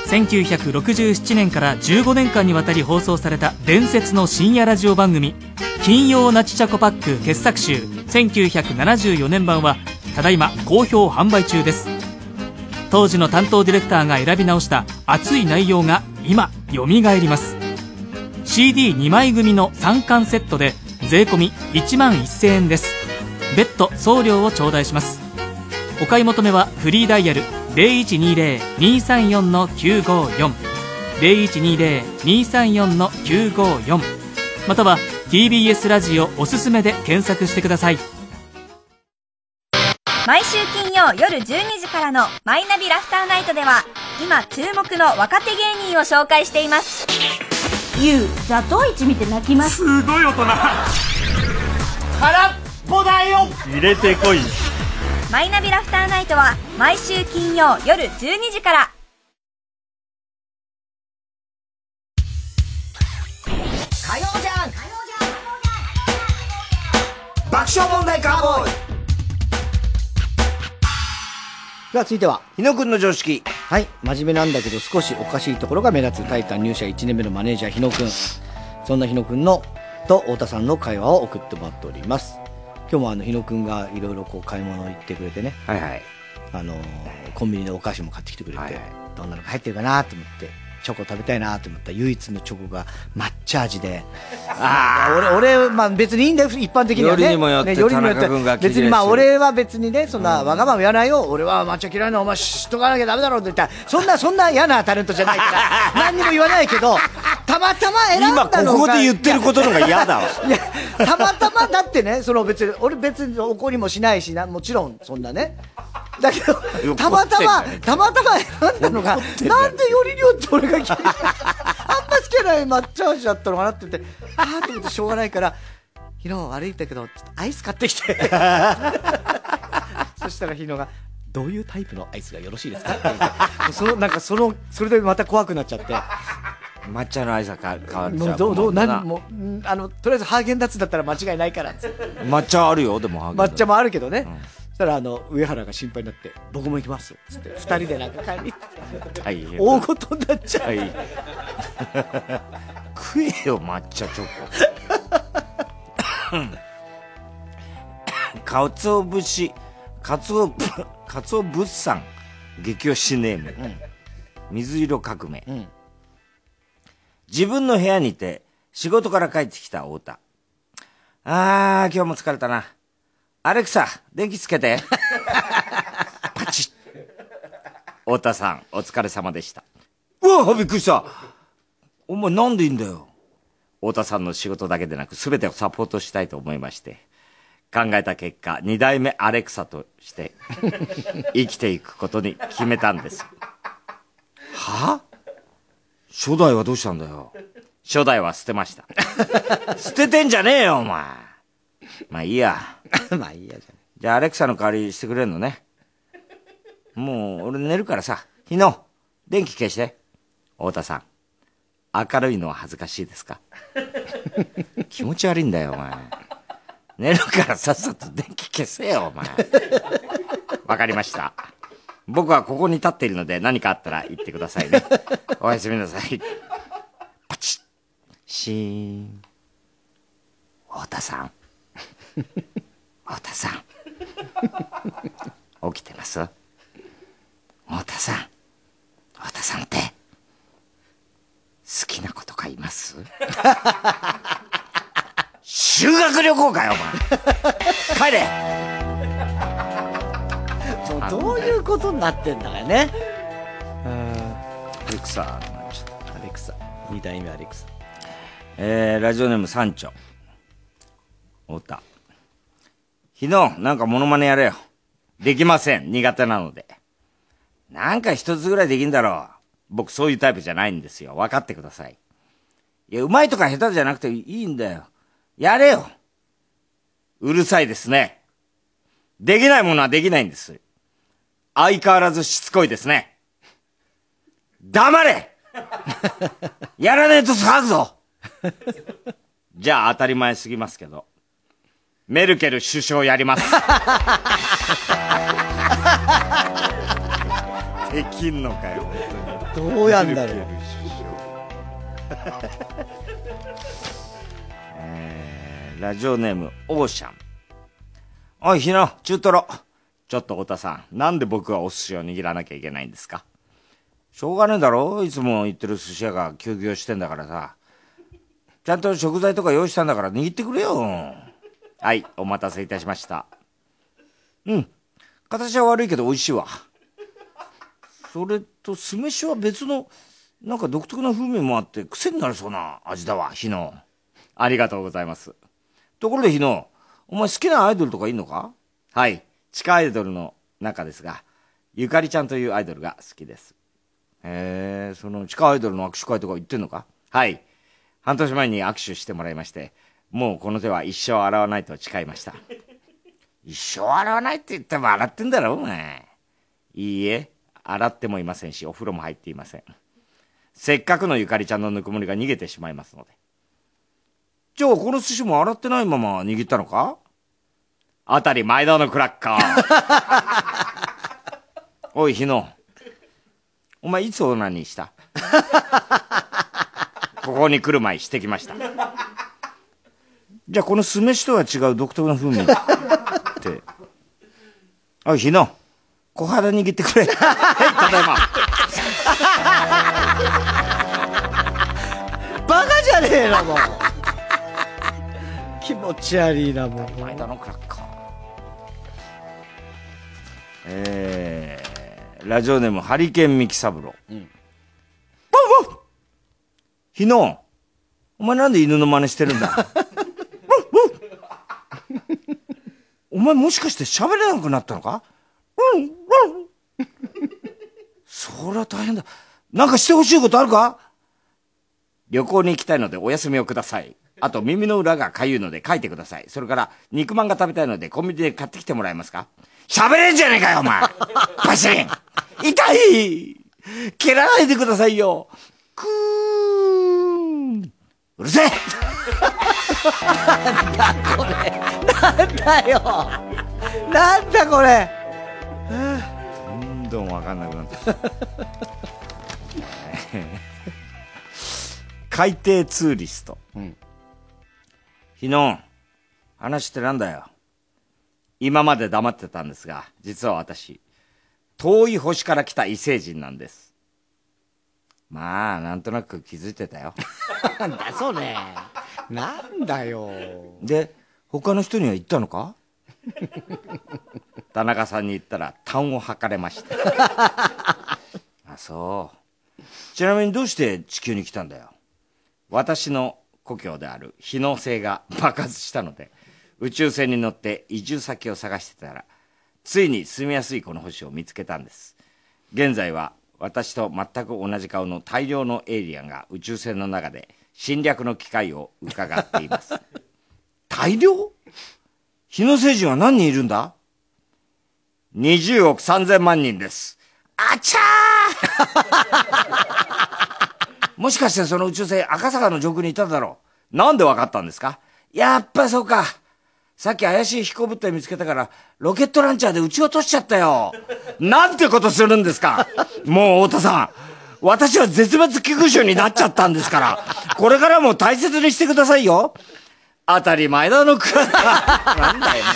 1967年から15年間にわたり放送された伝説の深夜ラジオ番組「金曜ナチチャコパック傑作集。1974年版はただいま好評販売中です。当時の担当ディレクターが選び直した熱い内容が今よみがえります CD2 枚組の3巻セットで税込1万1000円です。別途送料を頂戴します。お買い求めはフリーダイヤル0120-234-954 0120-234-954または TBS ラジオおすすめで検索してください。毎週金曜夜12時からの「マイナビラフターナイト」では今注目の若手芸人を紹介しています。ゆうザトウイチ見て泣きます？すごい大人。空 <laughs> っぽだよ。入れてこい。マイナビラフターナイトは毎週金曜夜12時から。火曜じゃん。爆笑問題カーボーイ。では続いては日野くんの常識。はい。真面目なんだけど少しおかしいところが目立つタイタン入社1年目のマネージャー日野くん。そんな日野くんのと太田さんの会話を送ってもらっております今日もあの日野くんがいろいろこう買い物行ってくれてね。はいはい。あのーコンビニでお菓子も買ってきてくれて、どんなのが入ってるかなと思ってチョコ食べたいなと思ったら唯一のチョコが抹茶味で。<laughs> ああ俺俺まあ別にいいんだよ。一般的にはね。よりにもよってねよりにもよって。別にまあ俺は別にねそんなわがまま言わないよ。俺は抹茶嫌いなお前知っとかなきゃダメだろうって言った。らそんなそんな嫌なタレントじゃないから。<laughs> 何にも言わないけどたまたま選んだのが。今ここで言ってることのが嫌だわ。<laughs> いやたまたまだってねその別に俺別に怒りもしないしな。もちろんそんなね。だけどたまたまたまたま選んだのがなんでよりによって俺が嫌いあんま好きじゃない抹茶味だったのかなって言ってああと思ってしょうがないから「ヒロ悪いんだけどちょっとアイス買ってきて」<laughs> そしたらヒロが「どういうタイプのアイスがよろしいですか?」って言ってもうそのなんかそのそれでまた怖くなっちゃって。抹茶の愛さか変わっちゃう。どうどうななんもうんあのとりあえずハーゲンダッツだったら間違いないから抹茶あるよでも抹茶もあるけどね、そしたらあの上原が心配になって「僕も行きます」っつって二人でなんか帰り大変大ごとになっちゃう、はい。食えよ抹茶チョコ。かつお節かつおかつお物産激推しネーム、水色革命、自分の部屋にて仕事から帰ってきた太田。あー今日も疲れたなアレクサ電気つけて。パチッ。太田さんお疲れ様でした。うわびっくりした。お前なんでいいんだよ。太田さんの仕事だけでなく全てをサポートしたいと思いまして考えた結果二代目アレクサとして生きていくことに決めたんです。は？初代はどうしたんだよ。初代は捨てました。<laughs> 捨ててんじゃねえよお前 <laughs> まあいいや。<laughs> まあいいやじじゃあアレクサの代わりしてくれんのね。もう俺寝るからさ。日野電気消して。太田さん。明るいのは恥ずかしいですか？<laughs> 気持ち悪いんだよお前。寝るからさっさと電気消せよお前。わかりました。僕はここに立っているので何かあったら言ってくださいね。おやすみなさい。パチッ。シーン。太田さん太田さん。<laughs> 起きてます？太田さん。太田さんって好きな子とかいます？修学旅行かよお前。帰れ。もうどういうことになってんだかね。アレクサアレクサ。二代目アレクサ。えー、ラジオネーム三丁。太田昨日なんかモノマネやれよ。できません。苦手なので。なんか一つぐらいできんだろう。僕そういうタイプじゃないんですよ。分かってください。いやうまいとか下手じゃなくていいんだよ。やれよ。うるさいですね。できないものはできないんです。相変わらずしつこいですね。黙れ。やらねえと騒ぐぞ。じゃあ当たり前すぎますけど、メルケル首相やります。<laughs> できんのかよ、本当に。どうやんだろうえーラジオネーム、オーシャン。おい、日野、中トロ。ちょっと太田さん、なんで僕がお寿司を握らなきゃいけないんですか？しょうがねえだろいつも行ってる寿司屋が休業してんだからさ。ちゃんと食材とか用意したんだから握ってくれよ。はい、お待たせいたしました。うん。形は悪いけど美味しいわ。それと酢飯は別の、なんか独特な風味もあって癖になりそうな味だわ、日野。ありがとうございます。ところで日野、お前好きなアイドルとかいんのか？はい。地下アイドルの中ですが、ゆかりちゃんというアイドルが好きです。へえ、その地下アイドルの握手会とか行ってんのか？はい。半年前に握手してもらいまして、もうこの手は一生洗わないと誓いました。一生洗わないって言っても洗ってんだろ、お前。いいえ、洗ってもいませんし、お風呂も入っていません。せっかくのゆかりちゃんのぬくもりが逃げてしまいますので。じゃあ、この寿司も洗ってないまま握ったのか？あたり前田のクラッカー。<laughs> おい、日野。お前、いつオナニーした？ここに来る前してきました。じゃあ、この酢飯とは違う独特な風味って。おい、日野。小肌握ってくれ。はい、ただいま。バカじゃねえなもう気持ち悪いなもう前田のクラッカーえー、ラジオネームハリケーンミキサブロうん日野お前なんで犬の真似してるんだ？お前もしかして喋れなくなったのか？うん、うん。そりゃ大変だ。なんかしてほしいことあるか？旅行に行きたいのでお休みをください。あと耳の裏が痒いので書いてください。それから肉まんが食べたいのでコンビニで買ってきてもらえますか？喋れんじゃねえかよ、お前。バシン。痛い。蹴らないでくださいよ。くー。うるせえなんだこれなんだよなんだこれどんどんわかんなくなってきた <laughs> 海底ツーリスト。日野、話ってなんだよ。今まで黙ってたんですが、実は私、遠い星から来た異星人なんです。まあ、なんとなく気づいてたよ。<laughs> なんだそれなんだよで、他の人には言ったのか？<laughs> 田中さんに言ったら、単を吐かれました。<laughs> あ、そう。ちなみにどうして地球に来たんだよ？私の故郷である日の星が爆発したので、宇宙船に乗って移住先を探してたら、ついに住みやすいこの星を見つけたんです。現在は私と全く同じ顔の大量のエイリアンが宇宙船の中で侵略の機会を伺っています。<laughs> 大量？日の星人は何人いるんだ ?20 億3000万人です。あちゃー <laughs> もしかしてその宇宙船赤坂の上空にいただろうなんでわかったんですか？やっぱそうか。さっき怪しい飛行物体見つけたから、ロケットランチャーで撃ち落としちゃったよ。なんてことするんですかもう太田さん。私は絶滅危惧種になっちゃったんですから。これからも大切にしてくださいよ。当たり前だのくらなんだよね。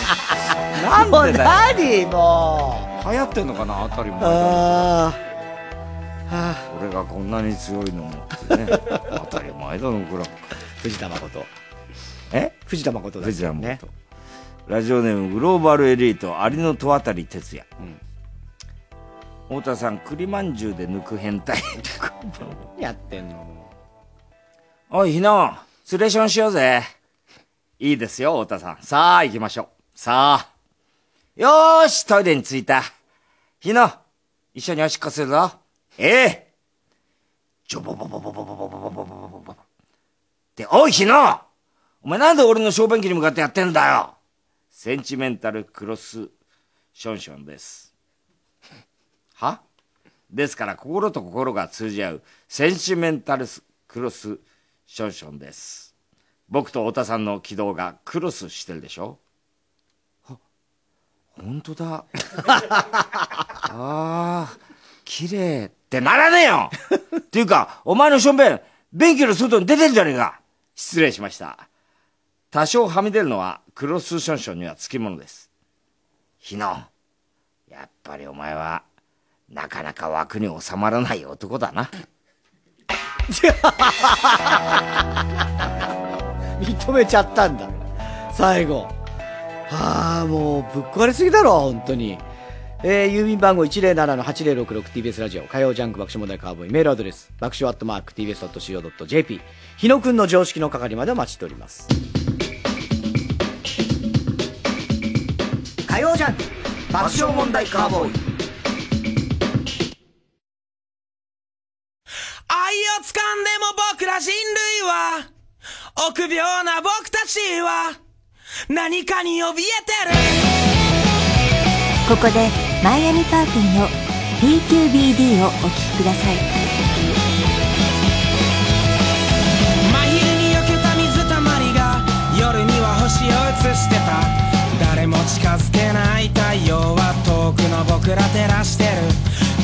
なんでだよ。何も流行ってんのかな当たり前だああ俺がこんなに強いのもってね。<laughs> 当たり前だのくら藤田誠え？藤田誠藤田誠。ラジオネームグローバルエリート有野戸渡哲也。太田さん、栗まんじゅうで抜く変態。やってんの？おい、ひな、ツレションしようぜ。いいですよ、太田さん。さあ、行きましょう。さあ。よーし、トイレに着いた。ひな、一緒におしっこするぞ。ええジョボボボボボボボボボボボボボボって、おい、ひなお前なんで俺の小便器に向かってやってんだよセンチメンタルクロスションションです。は？ですから、心と心が通じ合う、センチメンタルクロスションションです。僕と太田さんの軌道がクロスしてるでしょ、本当だ。<laughs> ああ、綺麗ってならねえよっていうか、お前のしょんべん、便器の外に出てんじゃねえか失礼しました。多少はみ出るのは、クロスションションにはつきものです。日野、やっぱりお前は、なかなか枠に収まらない男だな。<laughs> 認めちゃったんだ。最後。はあ、もうぶっ壊れすぎだろ、本当に。えー、郵便番号 107-8066TBS ラジオ、火曜ジャンク爆笑問題カーボーイ、メールアドレス、爆笑アットマーク TBS.CO.JP、日野くんの常識の係までお待ちしております。火曜ジャンク爆笑問題カーボーイ。愛を掴んでも僕ら人類は臆病な僕たちは何かに怯えてる。ここでマイアミパーティーの PQBD をお聴きください。真昼に避けた水たまりが夜には星を映してた近づけない太陽は遠くの僕ら照らしてる。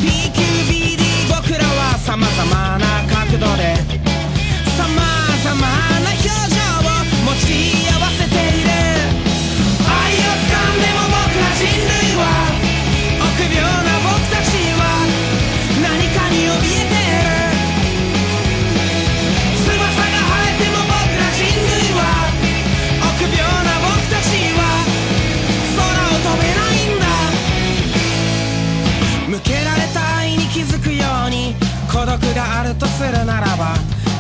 PQBD 僕らは様々な角度で。とするならば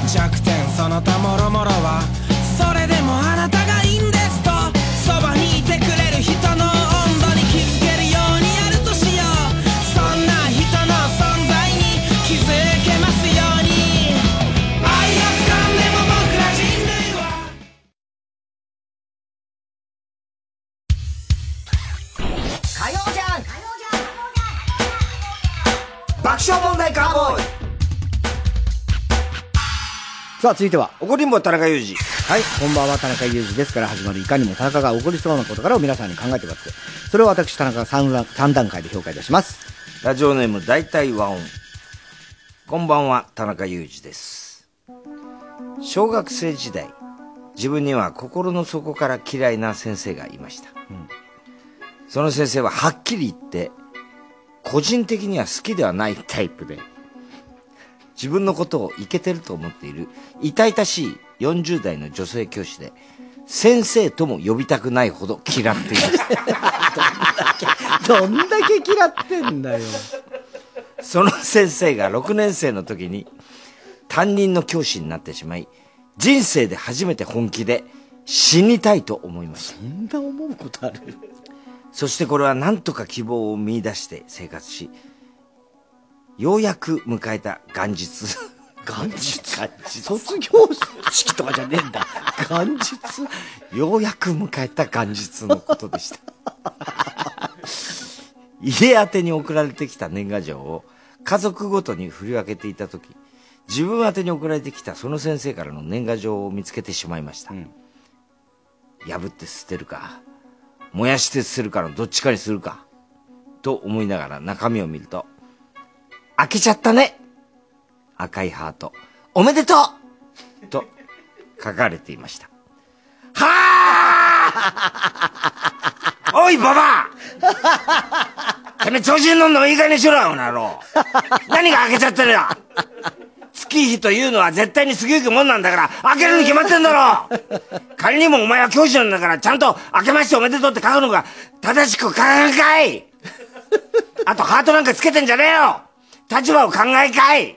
弱点その他もろもろはさあ、続いては。怒りんぼ田中裕二。はい、こんばんは、田中裕二ですから始まるいかにも田中が起こりそうなことからを皆さんに考えてもらって、それを私、田中が 3, 段3段階で評価いたします。ラジオネーム大体和音。こんばんは、田中裕二です。小学生時代、自分には心の底から嫌いな先生がいました。その先生ははっきり言って、個人的には好きではないタイプで、自分のことをイケてると思っている痛々しい40代の女性教師で、先生とも呼びたくないほど嫌っていました。<laughs> どんだけ嫌ってんだよ。その先生が6年生の時に担任の教師になってしまい、人生で初めて本気で死にたいと思いました。そんな思うことある？そしてこれは何とか希望を見出して生活し、ようやく迎えた元日。元日？卒業式とかじゃねえんだ。元日？ようやく迎えた元日のことでした。<laughs> 家宛てに送られてきた年賀状を家族ごとに振り分けていたとき、自分宛てに送られてきたその先生からの年賀状を見つけてしまいました。破って捨てるか、燃やして捨てるかのどっちかにするか、と思いながら中身を見ると、開けちゃったね。赤いハート、おめでとう。と書かれていました。はあ！<laughs> おい、ババア！てめえ調子に乗んのもいい加減にしろよ、この野郎何が開けちゃってるよ。月日というのは絶対に過ぎゆくもんなんだから、開けるに決まってんだろ仮にもお前は教師なんだから、ちゃんと開けましておめでとうって書くのが正しく書かんかい。あとハートなんかつけてんじゃねえよ。立場を考えかい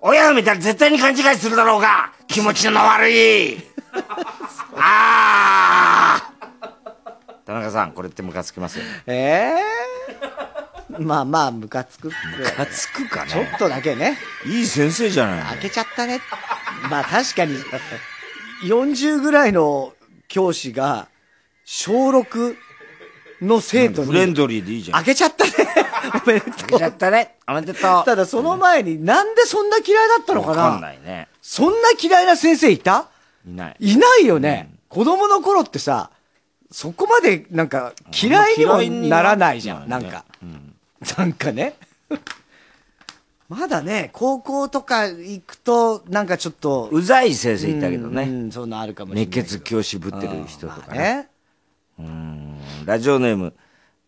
親が見たら絶対に勘違いするだろうが気持ちの悪い <laughs> ああ田中さん、これってムカつきますよね。ええまあまあ、ムカつく。ムカつくかねちょっとだけね。いい先生じゃない開けちゃったね。まあ確かに、40ぐらいの教師が、小6の生徒に、フレンドリーでいいじゃん。開けちゃったね。<laughs> おめでとう。開けちゃったね。おめでとう。ただその前に、なんでそんな嫌いだったのかな？わかんないね。そんな嫌いな先生いた？いない。いないよね。子供の頃ってさ、そこまでなんか嫌いにもならないじゃん。なんか。なんかね。<laughs> まだね、高校とか行くと、なんかちょっと。うざい先生いたけどね。うんうんそういうのあるかもしれない。熱血教師ぶってる人とかね。ね。うんラジオネーム、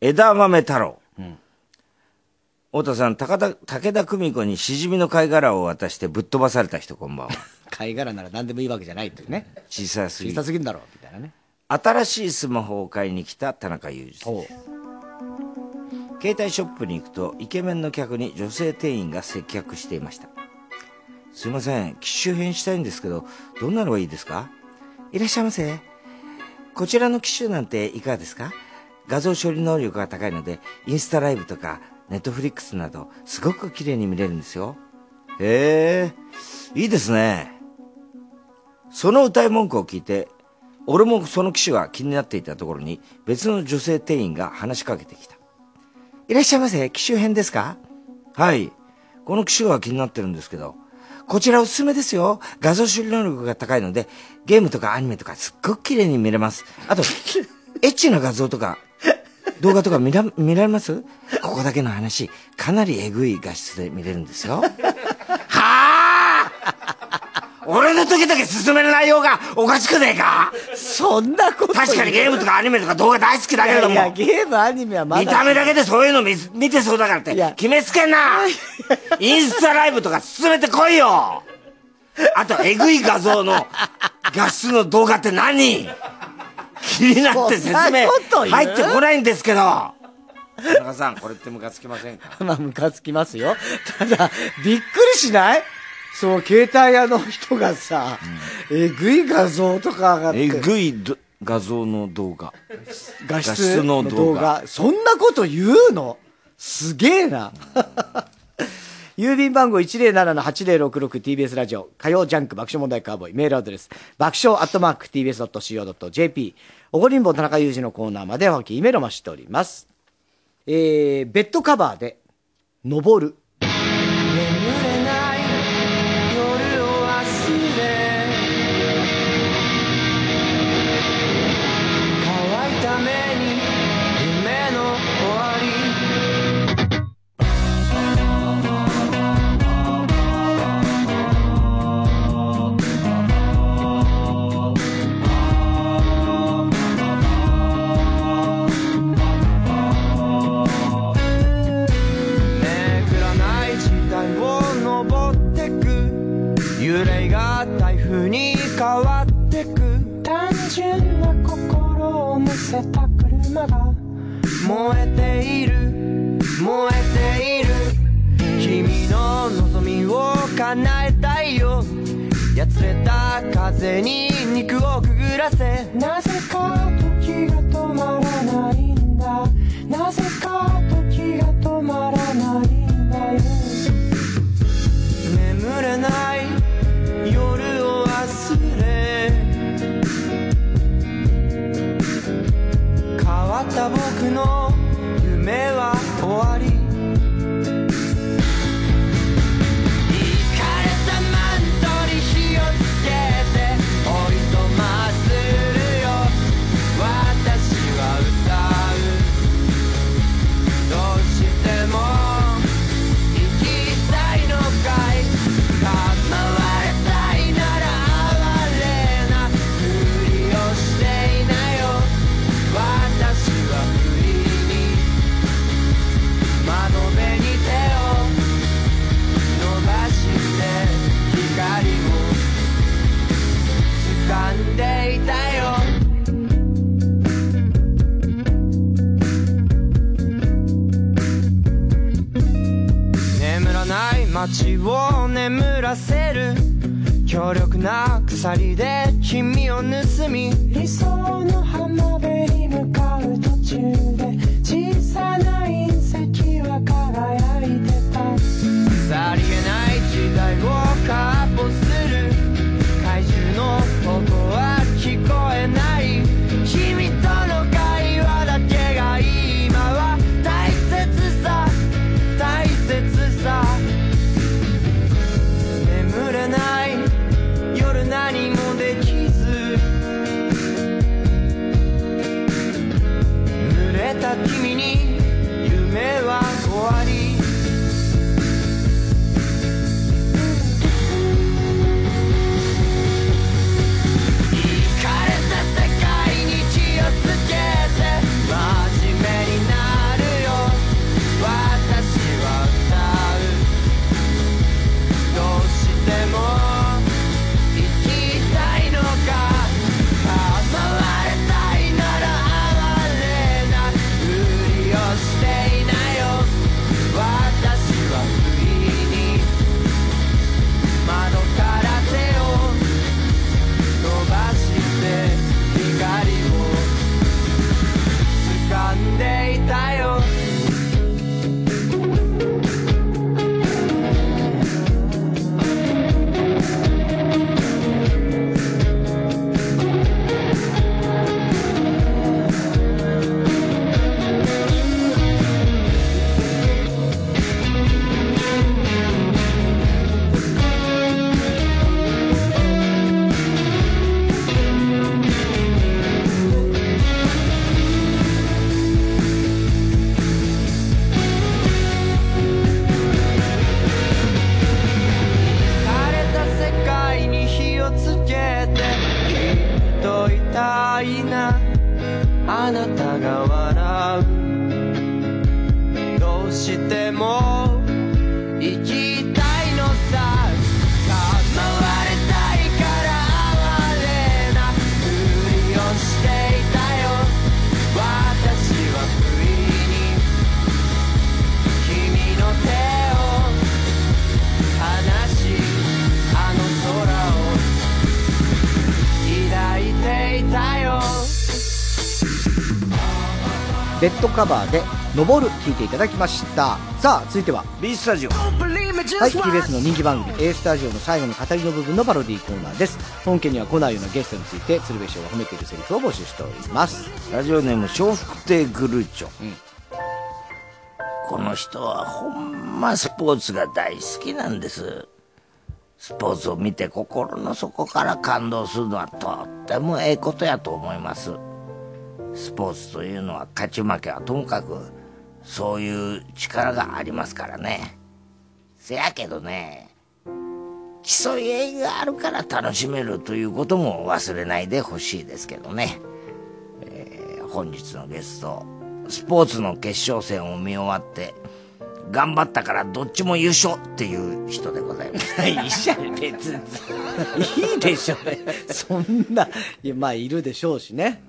枝豆太郎。太田さん、高田、武田久美子にしじみの貝殻を渡してぶっ飛ばされた人こんばんは。<laughs> 貝殻なら何でもいいわけじゃないっていうね。小さすぎ小さすぎんだろう、みたいなね。新しいスマホを買いに来た田中裕二です。携帯ショップに行くと、イケメンの客に女性店員が接客していました。すいません、機種変したいんですけど、どんなのがいいですか？いらっしゃいませ。こちらの機種なんていかがですか？画像処理能力が高いので、インスタライブとか、ネットフリックスなど、すごく綺麗に見れるんですよ。へえ、いいですね。その歌い文句を聞いて、俺もその機種が気になっていたところに、別の女性店員が話しかけてきた。いらっしゃいませ、機種編ですか？はい。この機種が気になってるんですけど、こちらおすすめですよ。画像処理能力が高いので、ゲームとかアニメとかすっごく綺麗に見れます。あと、<laughs> エッチな画像とか、動画とか見ら見られます？ここだけの話、かなりエグい画質で見れるんですよ。<laughs> 俺の時だけ進める内容がおかしくねえか？そんなこと確かにゲームとかアニメとか動画大好きだけれども。いやゲーム、アニメはまだ。見た目だけでそういうの見見てそうだからって、決めつけんな。<laughs> インスタライブとか進めてこいよ。あと、えぐい画像の画質の動画って何？気になって説明入ってこないんですけど。田中さん、これってムカつきませんか？<laughs> まあ、ムカつきますよ。ただ、びっくりしない？そう、携帯屋の人がさ、えぐい画像とか上がって。えぐいど画像の動画。画質の動画。そんなこと言うの？すげえな。郵便番号 107-8066TBS ラジオ、火曜ジャンク爆笑問題カーボーイ、メールアドレス、爆笑アットマーク TBS.CO.JP、おごりんぼ田中裕二のコーナーまではき、メロマしております。えー、ベッドカバーで、登る。せた車が燃えている。燃えている。君の望みを叶えたいよ。やつれた風に肉をくぐらせ。なぜか時が止まらないんだ。なぜか僕の夢は終わり街を眠らせる強力な鎖で君を盗み理想の浜辺に向かう途中で小さなカバーで「登る」聴いていただきました。さあ続いては。B スタジオ。はい、TBS の人気番組 A スタジオの最後の語りの部分のパロディーコーナーです。本家には来ないようなゲストについて鶴瓶師匠が褒めているセリフを募集しております。ラジオネーム笑福亭グルーチョ、この人はほんまスポーツが大好きなんです。スポーツを見て心の底から感動するのはとってもええことやと思いますスポーツというのは勝ち負けはともかくそういう力がありますからね。せやけどね競い合いがあるから楽しめるということも忘れないでほしいですけどね。本日のゲストスポーツの決勝戦を見終わって頑張ったからどっちも優勝っていう人でございます <laughs> いいじゃん別に。<laughs> いいでしょそんないやまあいるでしょうしね、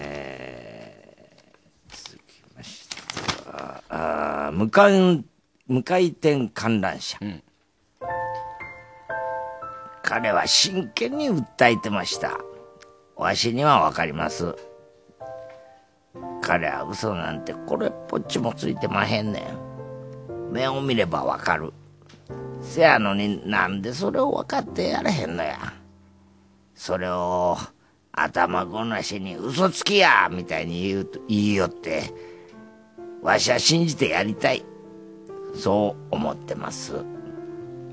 えー続きまして。はあー無回無回転観覧車、彼は真剣に訴えてました。わしにはわかります。彼は嘘なんてこれっぽっちもついてまへんねん。目を見ればわかる。せやのになんでそれを分かってやれへんのや。それを頭ごなしに嘘つきやみたいに言うと言いよってわしは信じてやりたい。そう思ってます。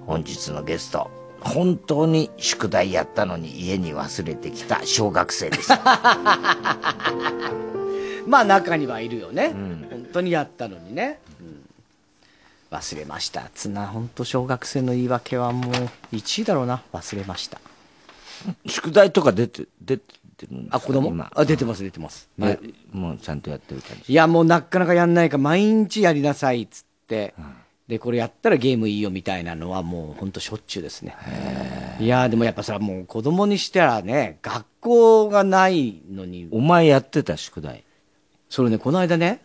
本日のゲスト本当に宿題やったのに家に忘れてきた小学生です。<laughs> まあ中にはいるよね、本当にやったのにね、うん。忘れました。つな本当小学生の言い訳はもう1位だろうな。忘れました宿題とか出て出てあ子供？今。あ出てます出てます、まはい。もうちゃんとやってる感じ。いやもうなかなかやんないから毎日やりなさいっつって、でこれやったらゲームいいよみたいなのはもうほんとしょっちゅうですね。いやでもやっぱさもう子供にしたらね学校がないのに。お前やってた宿題？それねこの間ね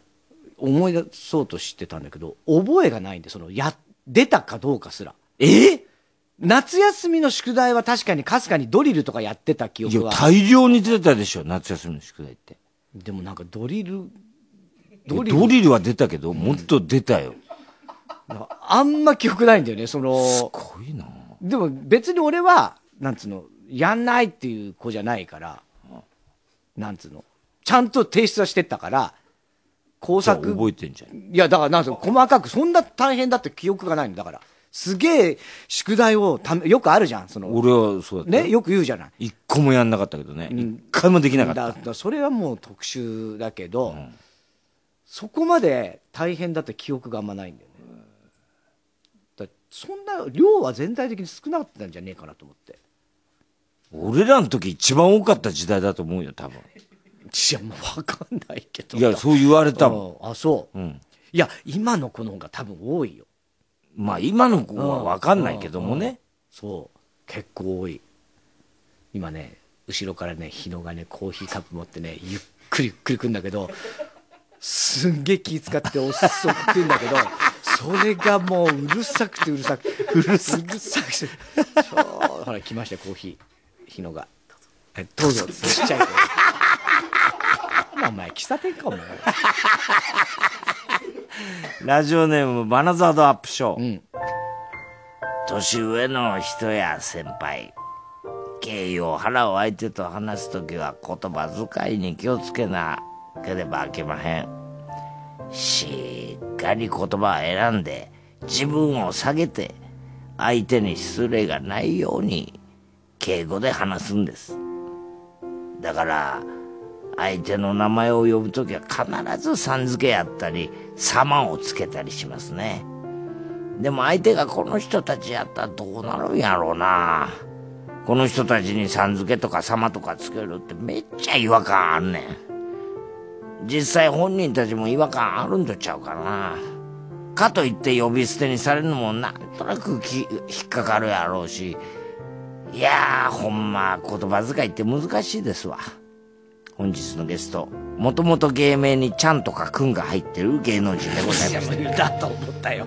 思い出そうとしてたんだけど覚えがないんでそのや出たかどうかすら。え？夏休みの宿題は確かにかすかにドリルとかやってた記憶は。大量に出てたでしょ夏休みの宿題って。でもなんかドリルドリル。は出たけど、もっと出たよ。あんま記憶ないんだよねその。すごいな。でも別に俺はなんつうのやんないっていう子じゃないからなんつうの。ちゃんと提出はしてったから工作覚えてんじゃん。いやだからなんつうの細かくそんな大変だって記憶がないのだからすげえ宿題をためよくあるじゃんその。俺はそうだっねよく言うじゃない。一個もやんなかったけどね。一回もできなかった。だだそれはもう特殊だけど、そこまで大変だった記憶があんまないんだよね。だそんな量は全体的に少なかったんじゃねえかなと思って。俺らの時一番多かった時代だと思うよ多分。いやもう分かんないけど。いやそう言われたもん。あそう、ん、いや今の子の方が多分多いよまあ今の子は分かんないけどもうんうんねそう。結構多い。今ね後ろからね日野がねコーヒーカップ持ってねゆっくりゆっくり来るんだけどすんげえ気使って遅く来るんだけどそれがもううるさくてうるさくてうるさくて。ほら来ましたコーヒー。日野が。えどうぞちっちゃい子お前喫茶店かお前。ラジオネームバナザードアップショー、年上の人や先輩敬意を払う相手と話す時は言葉遣いに気をつけなければいけまへん。しっかり言葉を選んで自分を下げて相手に失礼がないように敬語で話すんです。だから相手の名前を呼ぶときは必ずさん付けやったり様をつけたりしますねでも相手がこの人たちやったらどうなるんやろうなこの人たちにさん付けとか様とかつけるってめっちゃ違和感あんねん。実際本人たちも違和感あるんとちゃうかな。かといって呼び捨てにされるのもなんとなく引っかかるやろうし。いやー、ほんま言葉遣いって難しいですわ。本日のゲスト、もともと芸名にちゃんとかくんが入ってる芸能人でございます。だと思ったよ。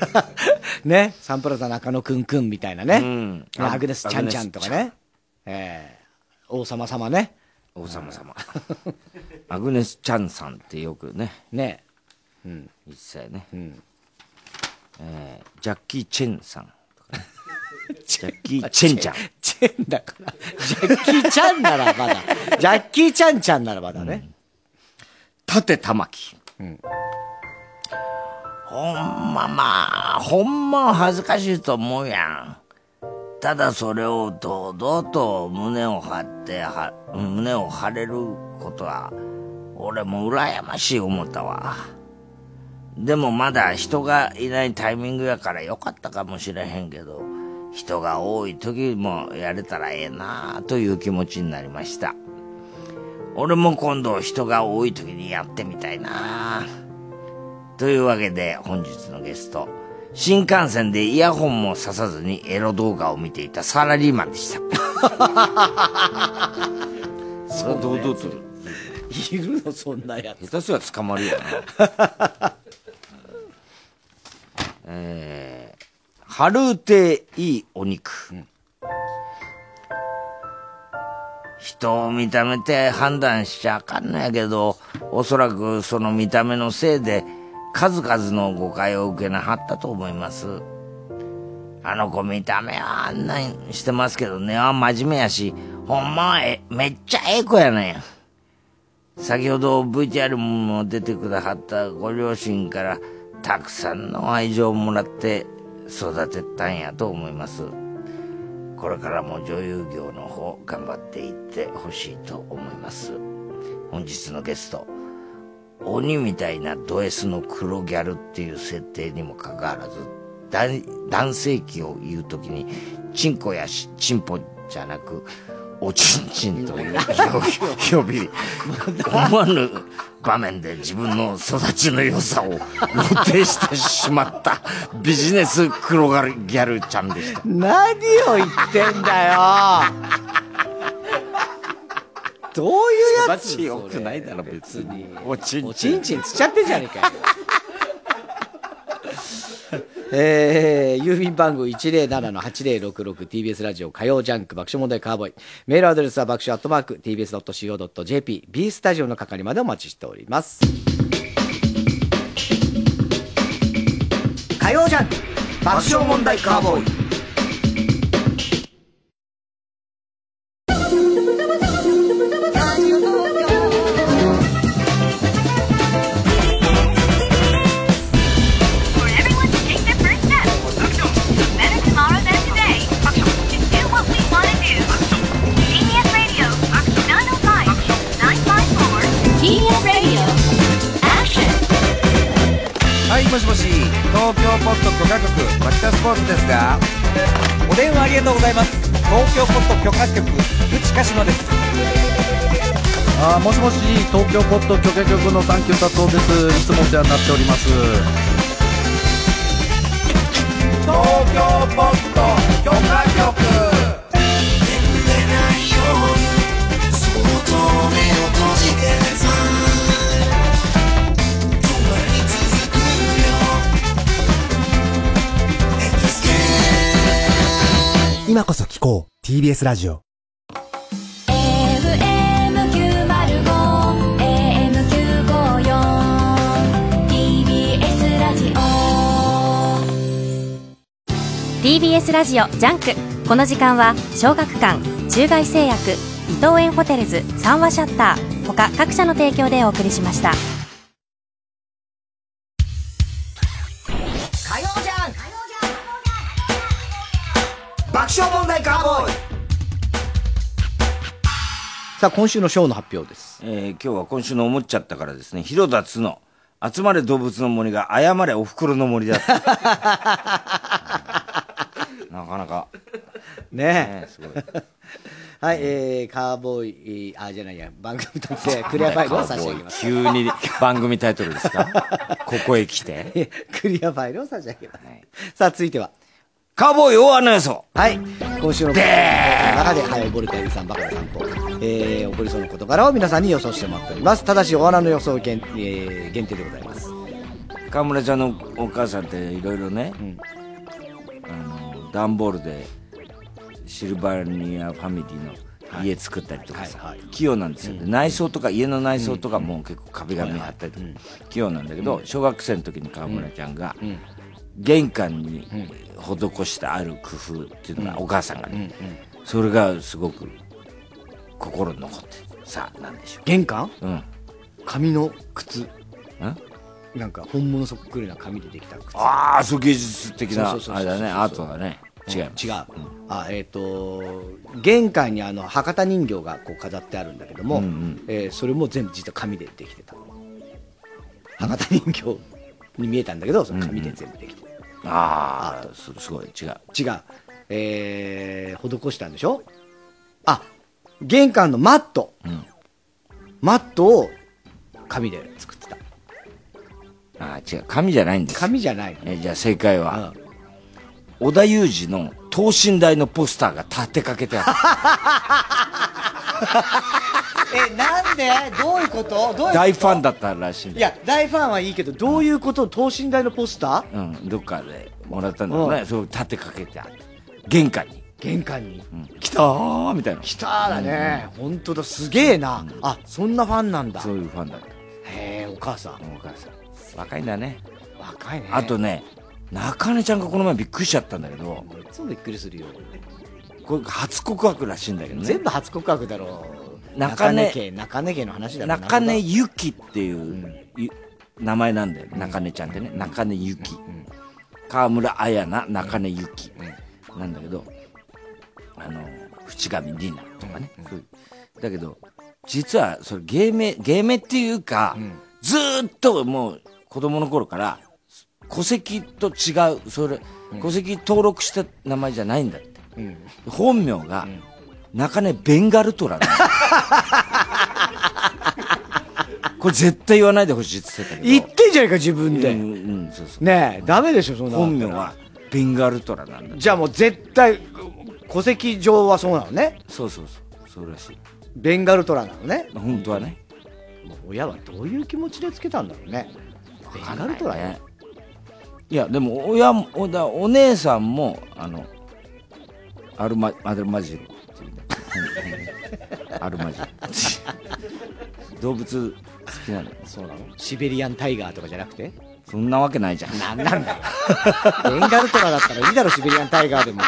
<laughs> ね。サンプラザ中野くんくんみたいなね。うんアグネスちゃんちゃんとかね。ええ王様様ね。王様様。<laughs> アグネス・チャンさんってよくね。ねうん。一切ね。うん。えージャッキー・チェンさん。ジャッキー・チェンちゃん。チェンだから。ジャッキーちゃんならまだ。ジャッキーちゃんちゃんならまだね。縦玉木。うん。ほんままあ、ほんま恥ずかしいと思うやん。ただそれを堂々と胸を張って、は胸を張れることは、俺も羨ましい思ったわ。でもまだ人がいないタイミングやからよかったかもしれへんけど、人が多い時もやれたらええなあという気持ちになりました。俺も今度人が多い時にやってみたいなあというわけで本日のゲスト、新幹線でイヤホンもささずにエロ動画を見ていたサラリーマンでした。<laughs> それは堂々と。いるのそんなやつ。下手すりゃ捕まるよな。えー、春うていいお肉。人を見た目て判断しちゃあかんのやけど、おそらくその見た目のせいで数々の誤解を受けなはったと思います。あの子見た目はあんなんしてますけど根は真面目やし、ほんまはえめっちゃええ子やねん。先ほど VTR も出てくださったご両親からたくさんの愛情をもらって育てたんやと思います。これからも女優業の方頑張っていってほしいと思います。本日のゲスト、鬼みたいなド S の黒ギャルっていう設定にもかかわらず、男性器を言う時に、チンコやしチンポじゃなく、おちんちんという呼び、思わぬ場面で自分の育ちの良さを露呈してしまったビジネス黒ギャルちゃんでした。何を言ってんだよどういうやつ育ち良くないだろ別に。おちんちん。おちんちんつっちゃってんじゃねえかよ。えー、郵便番号 107-8066TBS ラジオ火曜ジャンク爆笑問題カーボーイ。メールアドレスは爆笑アットマーク TBS.CO.JP B スタジオの係までお待ちしております。火曜ジャンク爆笑問題カーボーイ。もしもし東京ポット許可局町田スポーツですがお電話ありがとうございます。東京ポット許可局菊池鹿島です。あーもしもし東京ポッド許可局のサンキュー達夫です。いつもお世話になっております。東京ポット許可局今こそ聞こう。TBS ラジオ。TBS ラジオ TBS ラジオジャンク。この時間は小学館中外製薬伊藤園ホテルズ三和シャッター。他各社の提供でお送りしました。さあ、今週のショーの発表です。えー今日は今週の思っちゃったからですね、広田つの、集まれ動物の森が謝れお袋の森だった。<laughs> なかなか。ねえ。すごい。<laughs> はい、えー、カーボーイ、えーあ、じゃないや、番組特製 <laughs> クリアファイルを差し上げます。急に番組タイトルですか？ここへ来て。クリアファイルを差し上げます。さあ、続いては。カーボーイ大穴予想。はい。今週の中で、はい、溺れたエビさん、バカなさんと、えー、溺れそうな事柄を皆さんに予想してもらっております。ただし、大穴の予想限,、えー、限定でございます。川村ちゃんのお母さんっていろいろね、あの段ボールでシルバニアファミリーの家作ったりとかさ、器用なんですよ、で内装とか家の内装とかも結構壁紙貼ったりとか、器用なんだけど、小学生の時に川村ちゃんが、玄関に施してある工夫っていうのが、お母さんがね、それがすごく心に残ってるさあなんでしょう。玄関？うん。紙の靴。なんか、本物そっくりな紙でできた靴。ああそう芸術的なあれだね。アートだね。違う違う、あえっ、と玄関にあの博多人形がこう飾ってあるんだけども、うえーそれも全部実は紙でできてた博多人形に見えたんだけどその紙で全部できてた、ああ。すすごい。違う。違う。えー、施したんでしょ？あ玄関のマット、マットを紙で作ってた。ああ違う。紙じゃないんです紙じゃないえじゃあ正解は、織田裕二の等身大のポスターが立てかけてあ <laughs> えなんで？どういうこと？どういうこと？る大ファンだったらしいいや大ファンはいいけどどういうこと？等身大のポスター？うんどっかでもらったんだろうね。それを立てかけてある玄関に。玄関に、来たーみたいな。来たーだね、本当だ。すげえな、あそんなファンなんだ。そういうファンだった。へえお母さん。お母さん。若いんだね。若いね。あとね中根ちゃんがこの前びっくりしちゃったんだけどいつもびっくりするよ。これ初告白らしいんだけどね。全部初告白だろう。中根家中根家の話だろ中根ゆきっていう、ゆ名前なんだよ中根ちゃんってね。中根ゆき川村彩菜中根ゆきなんだけどあの淵上里奈とかね、だけど実はそれ芸名芸名っていうか、ずーっともう子供の頃から戸籍と違うそれ戸籍登録した名前じゃないんだって、本名が中根ベンガルトラ <laughs> これ絶対言わないでほしいって言ってたけど。言ってんじゃないか自分で、うんうんそうそう。ねえダメでしょそんな本名はベンガルトラなんだ。じゃあもう絶対戸籍上はそうなのね。そうそうそう。そうらしい。ベンガルトラなのね。本当はね。親はどういう気持ちでつけたんだろうね。ベンガルトラねいやでも親おだお姉さんもあのアルマアルマジロっていうねアルマジロ動物好きなのそうなのシベリアンタイガーとかじゃなくてそんなわけないじゃんなんなんだよベンガルトラだったらいいだろシベリアンタイガーでも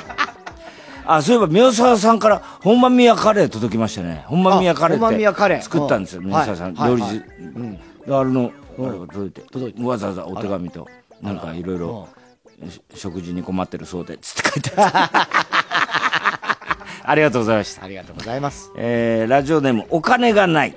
あそういえば宮沢さんから本間宮カレー届きましたね本間宮カレーって作ったんですよ宮沢さん、はい料理じ、はいであれのあれが届いてわざわざお手紙となんかいろいろし食事に困ってるそうでつって書いて <laughs> ありがとうございました。ありがとうございます。えーラジオネームお金がない、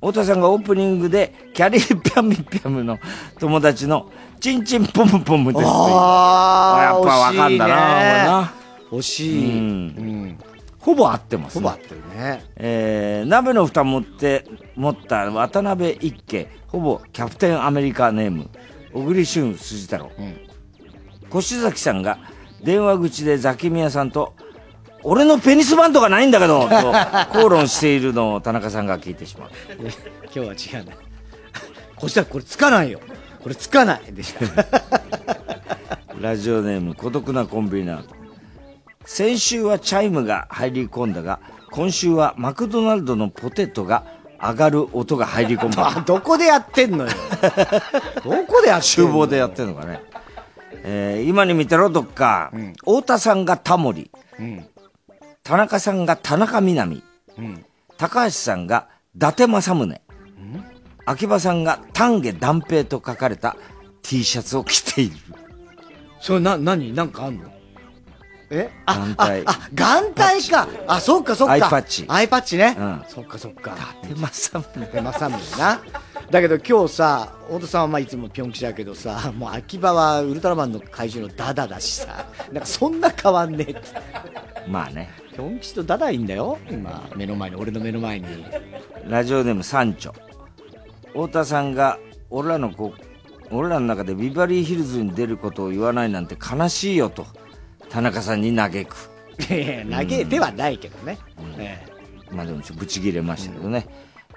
太田さんがオープニングでキャリーピャミピャムの友達のチンチンポムポムですってあーやっぱわかんだな惜しいね。これな。惜しい、うん。ほぼ合ってます、ほぼ合ってるね。えー鍋の蓋持って持った渡辺一家。ほぼキャプテンアメリカネーム小栗旬筋太郎、越崎さんが電話口でザキミヤさんと「俺のペニスバンドがないんだけど」と <laughs> 口論しているのを田中さんが聞いてしまう。今日は違うね。こしたらこれつかないよ。これつかない。でしたラジオネーム孤独なコンビナート。先週はチャイムが入り込んだが今週はマクドナルドのポテトが上がる音が入り込む。<laughs> あどこでやってんのよ。<laughs> どこでやってんの厨房でやってんのかね、えー今に見てろどっか、太田さんがタモリ、うん。田中さんが田中みな実うん。高橋さんが伊達政宗、秋葉さん。が丹下断平と書かれた T シャツを着ているそれな何なんかあんのえ？あ眼帯。あ眼帯か。あそっかそっか。アイパッチ。アイパッチね、うん。そっかそっか。伊達政宗。伊達政宗な。だけど今日さ太田さんはまあいつもピョン吉だけどさもう秋葉はウルトラマンの怪獣のダダだしさ。なんかそんな変わんねえって。まあね。ピョン吉とダダいいんだよ。今目の前に俺の目の前に。ラジオネーム三丁太田さんが俺らの子俺らの中でビバリーヒルズに出ることを言わないなんて悲しいよと田中さんに嘆く。嘆いてはないけどね、えまあでもちょっとブチ切れましたけどね、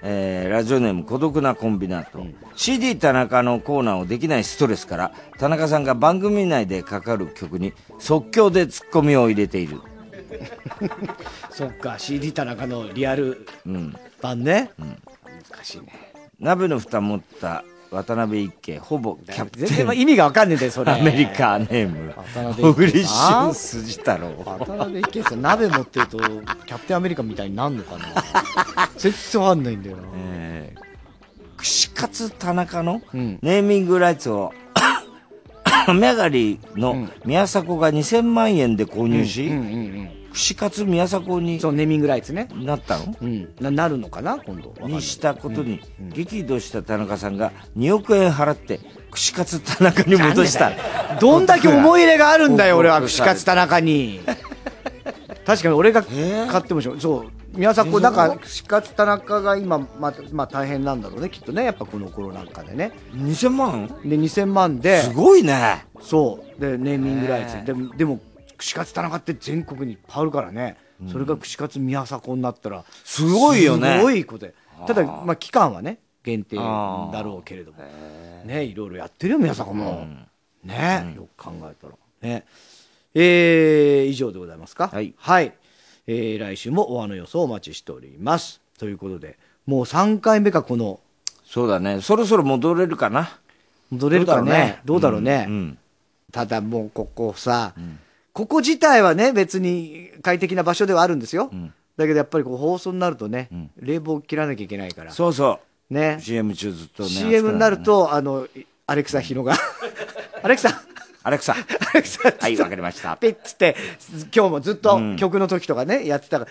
えーラジオネーム孤独なコンビナート、CD 田中のコーナーをできないストレスから田中さんが番組内でかかる曲に即興でツッコミを入れている。え <laughs> そっか CD 田中のリアルうん。版ね、難しいね。鍋の蓋持った渡辺一慶ほぼキャプテン。意味がわかんねえんだよそれ。アメリカネーム。小栗旬筋太郎。渡辺一慶さん鍋持ってるとキャプテンアメリカみたいになんのかな。<laughs> 全然わかんないんだよな、えー串カツ田中のネーミングライツを雨上がりの宮迫が2000万円で購入し、串カツ宮迫にそうネーミングライツね。なったの、うん、ななるのかな今度。にしたことに激怒した田中さんが2億円払って串カツ田中に戻した。どんだけ思い入れがあるんだよ俺は串カツ田中に。確かに俺が買ってもしょう。そう。宮迫なんか串カツ田中が今まあまあ大変なんだろうねきっとね。やっぱこの頃なんかでね。2000万？で2000万で。すごいね。そう。でネーミングライツ。ねでもでも串カツ田中って全国にいっぱいあるからね、それが串カツ宮迫になったらすごいよね。すごいことでただまあ期間はね限定だろうけれども。ねいろいろやってるよ宮迫も、ね、よく考えたら。ね。えー、以上でございますか？はい、えー来週もおわの予想お待ちしております。ということでもう3回目かこの。そうだね。そろそろ戻れるかな？戻れるかね？どうだろうね、うん。ただもうここさ、ここ自体はね別に快適な場所ではあるんですよ、だけどやっぱりこう放送になるとね、冷房切らなきゃいけないから。そうそう。ね。CM 中ずっとね CM になるとあのアレクサヒロが。アレクサ。アレクサ。アレクサ。はいわかりました。ピッつって今日もずっとうん。曲の時とかね、やってたから、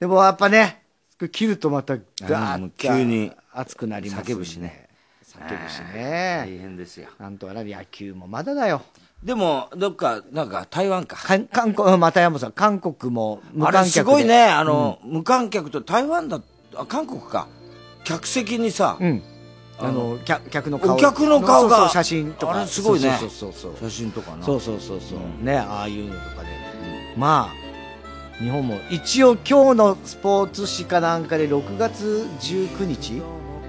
でもやっぱね切るとまたガーッ急に熱くなりますんで叫ぶしね。叫ぶしね。大変ですよ。なんとかなる野球もまだだよでもどっかなんか台湾か。韓韓国また山本さん韓国も無あ観客で。すごいね。あの、無観客と台湾だあ韓国か。客席にさ、うん。あの客客の顔。お客の顔が写真とか。あれすごいね。そうそうそう写真とかな。そうそうそうそう、ねああいうのとかで、まあ日本も一応今日のスポーツ紙かなんかで6月19日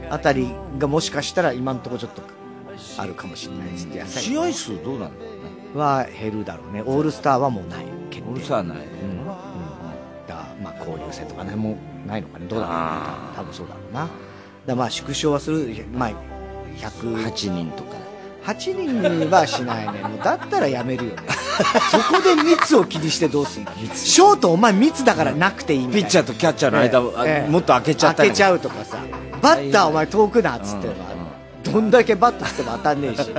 あたりがもしかしたら今のところちょっとあるかもしれないです。って試合数どうなんだ？は減るだろうね。オールスターはもうない。決定。オールスターはないうん、うん、だからまあ交流戦とかねもうないのかね。どうだろうね。多分そうだろうな。だまあ縮小はする。まあ108人とか。8人はしないね。もうだったらやめるよね。そこで密を気にしてどうすんだショートお前密だからなくていいみたいな。ピッチャーとキャッチャーの間をあもっと開けちゃったり開けちゃうとかさ。バッターお前遠くなっつってば、どんだけバット振っても当たんねえし。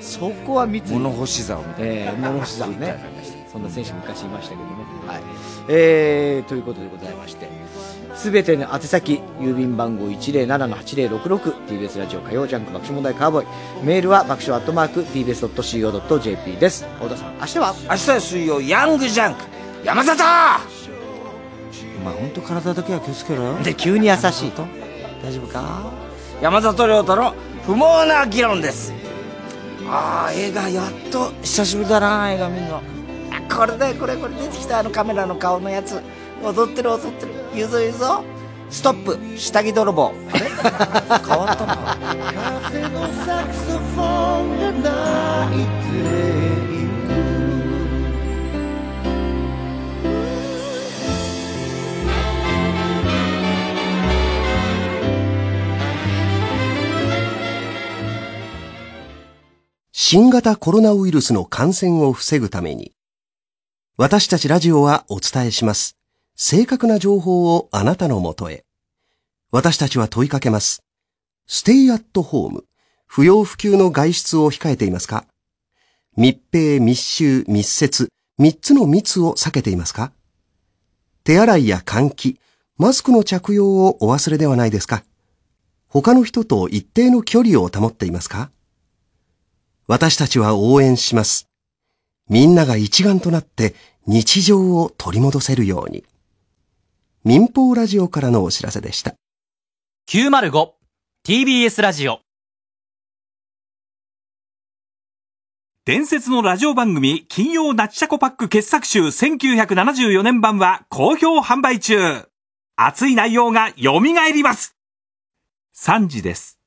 <laughs> そこは密に物干し竿みたいな。えー、物干し竿ね。そんな選手昔いましたけどね。はい。えー、ということでございまして。すべての宛先郵便番号 107-8066TBS ラジオ火曜ジャンク爆笑問題カーボーイ。メールは爆笑アットマーク TBS.CO.JP です。太田さん明日は？明日は水曜ヤングジャンク。山里!お前本当体だけは気をつけろよ。で急に優しい。と大丈夫か？山里亮太の不毛な議論です。ああ映画やっと久しぶりだな映画見るの。これだよこれこれ出てきたあのカメラの顔のやつ。踊ってる踊ってる。言うぞ言うぞ。ストップ。下着泥棒。あれ？<laughs> 変わったな風のサクソフォンが泣いて。新型コロナウイルスの感染を防ぐために、私たちラジオはお伝えします。正確な情報をあなたのもとへ。私たちは問いかけます。ステイアットホーム、不要不急の外出を控えていますか？密閉、密集、密接、三つの密を避けていますか？手洗いや換気、マスクの着用をお忘れではないですか？他の人と一定の距離を保っていますか？私たちは応援します。みんなが一丸となって日常を取り戻せるように。民放ラジオからのお知らせでした。905TBS ラジオ伝説のラジオ番組金曜ナッチシャコパック傑作集1974年版は好評販売中。熱い内容が蘇ります。3時です。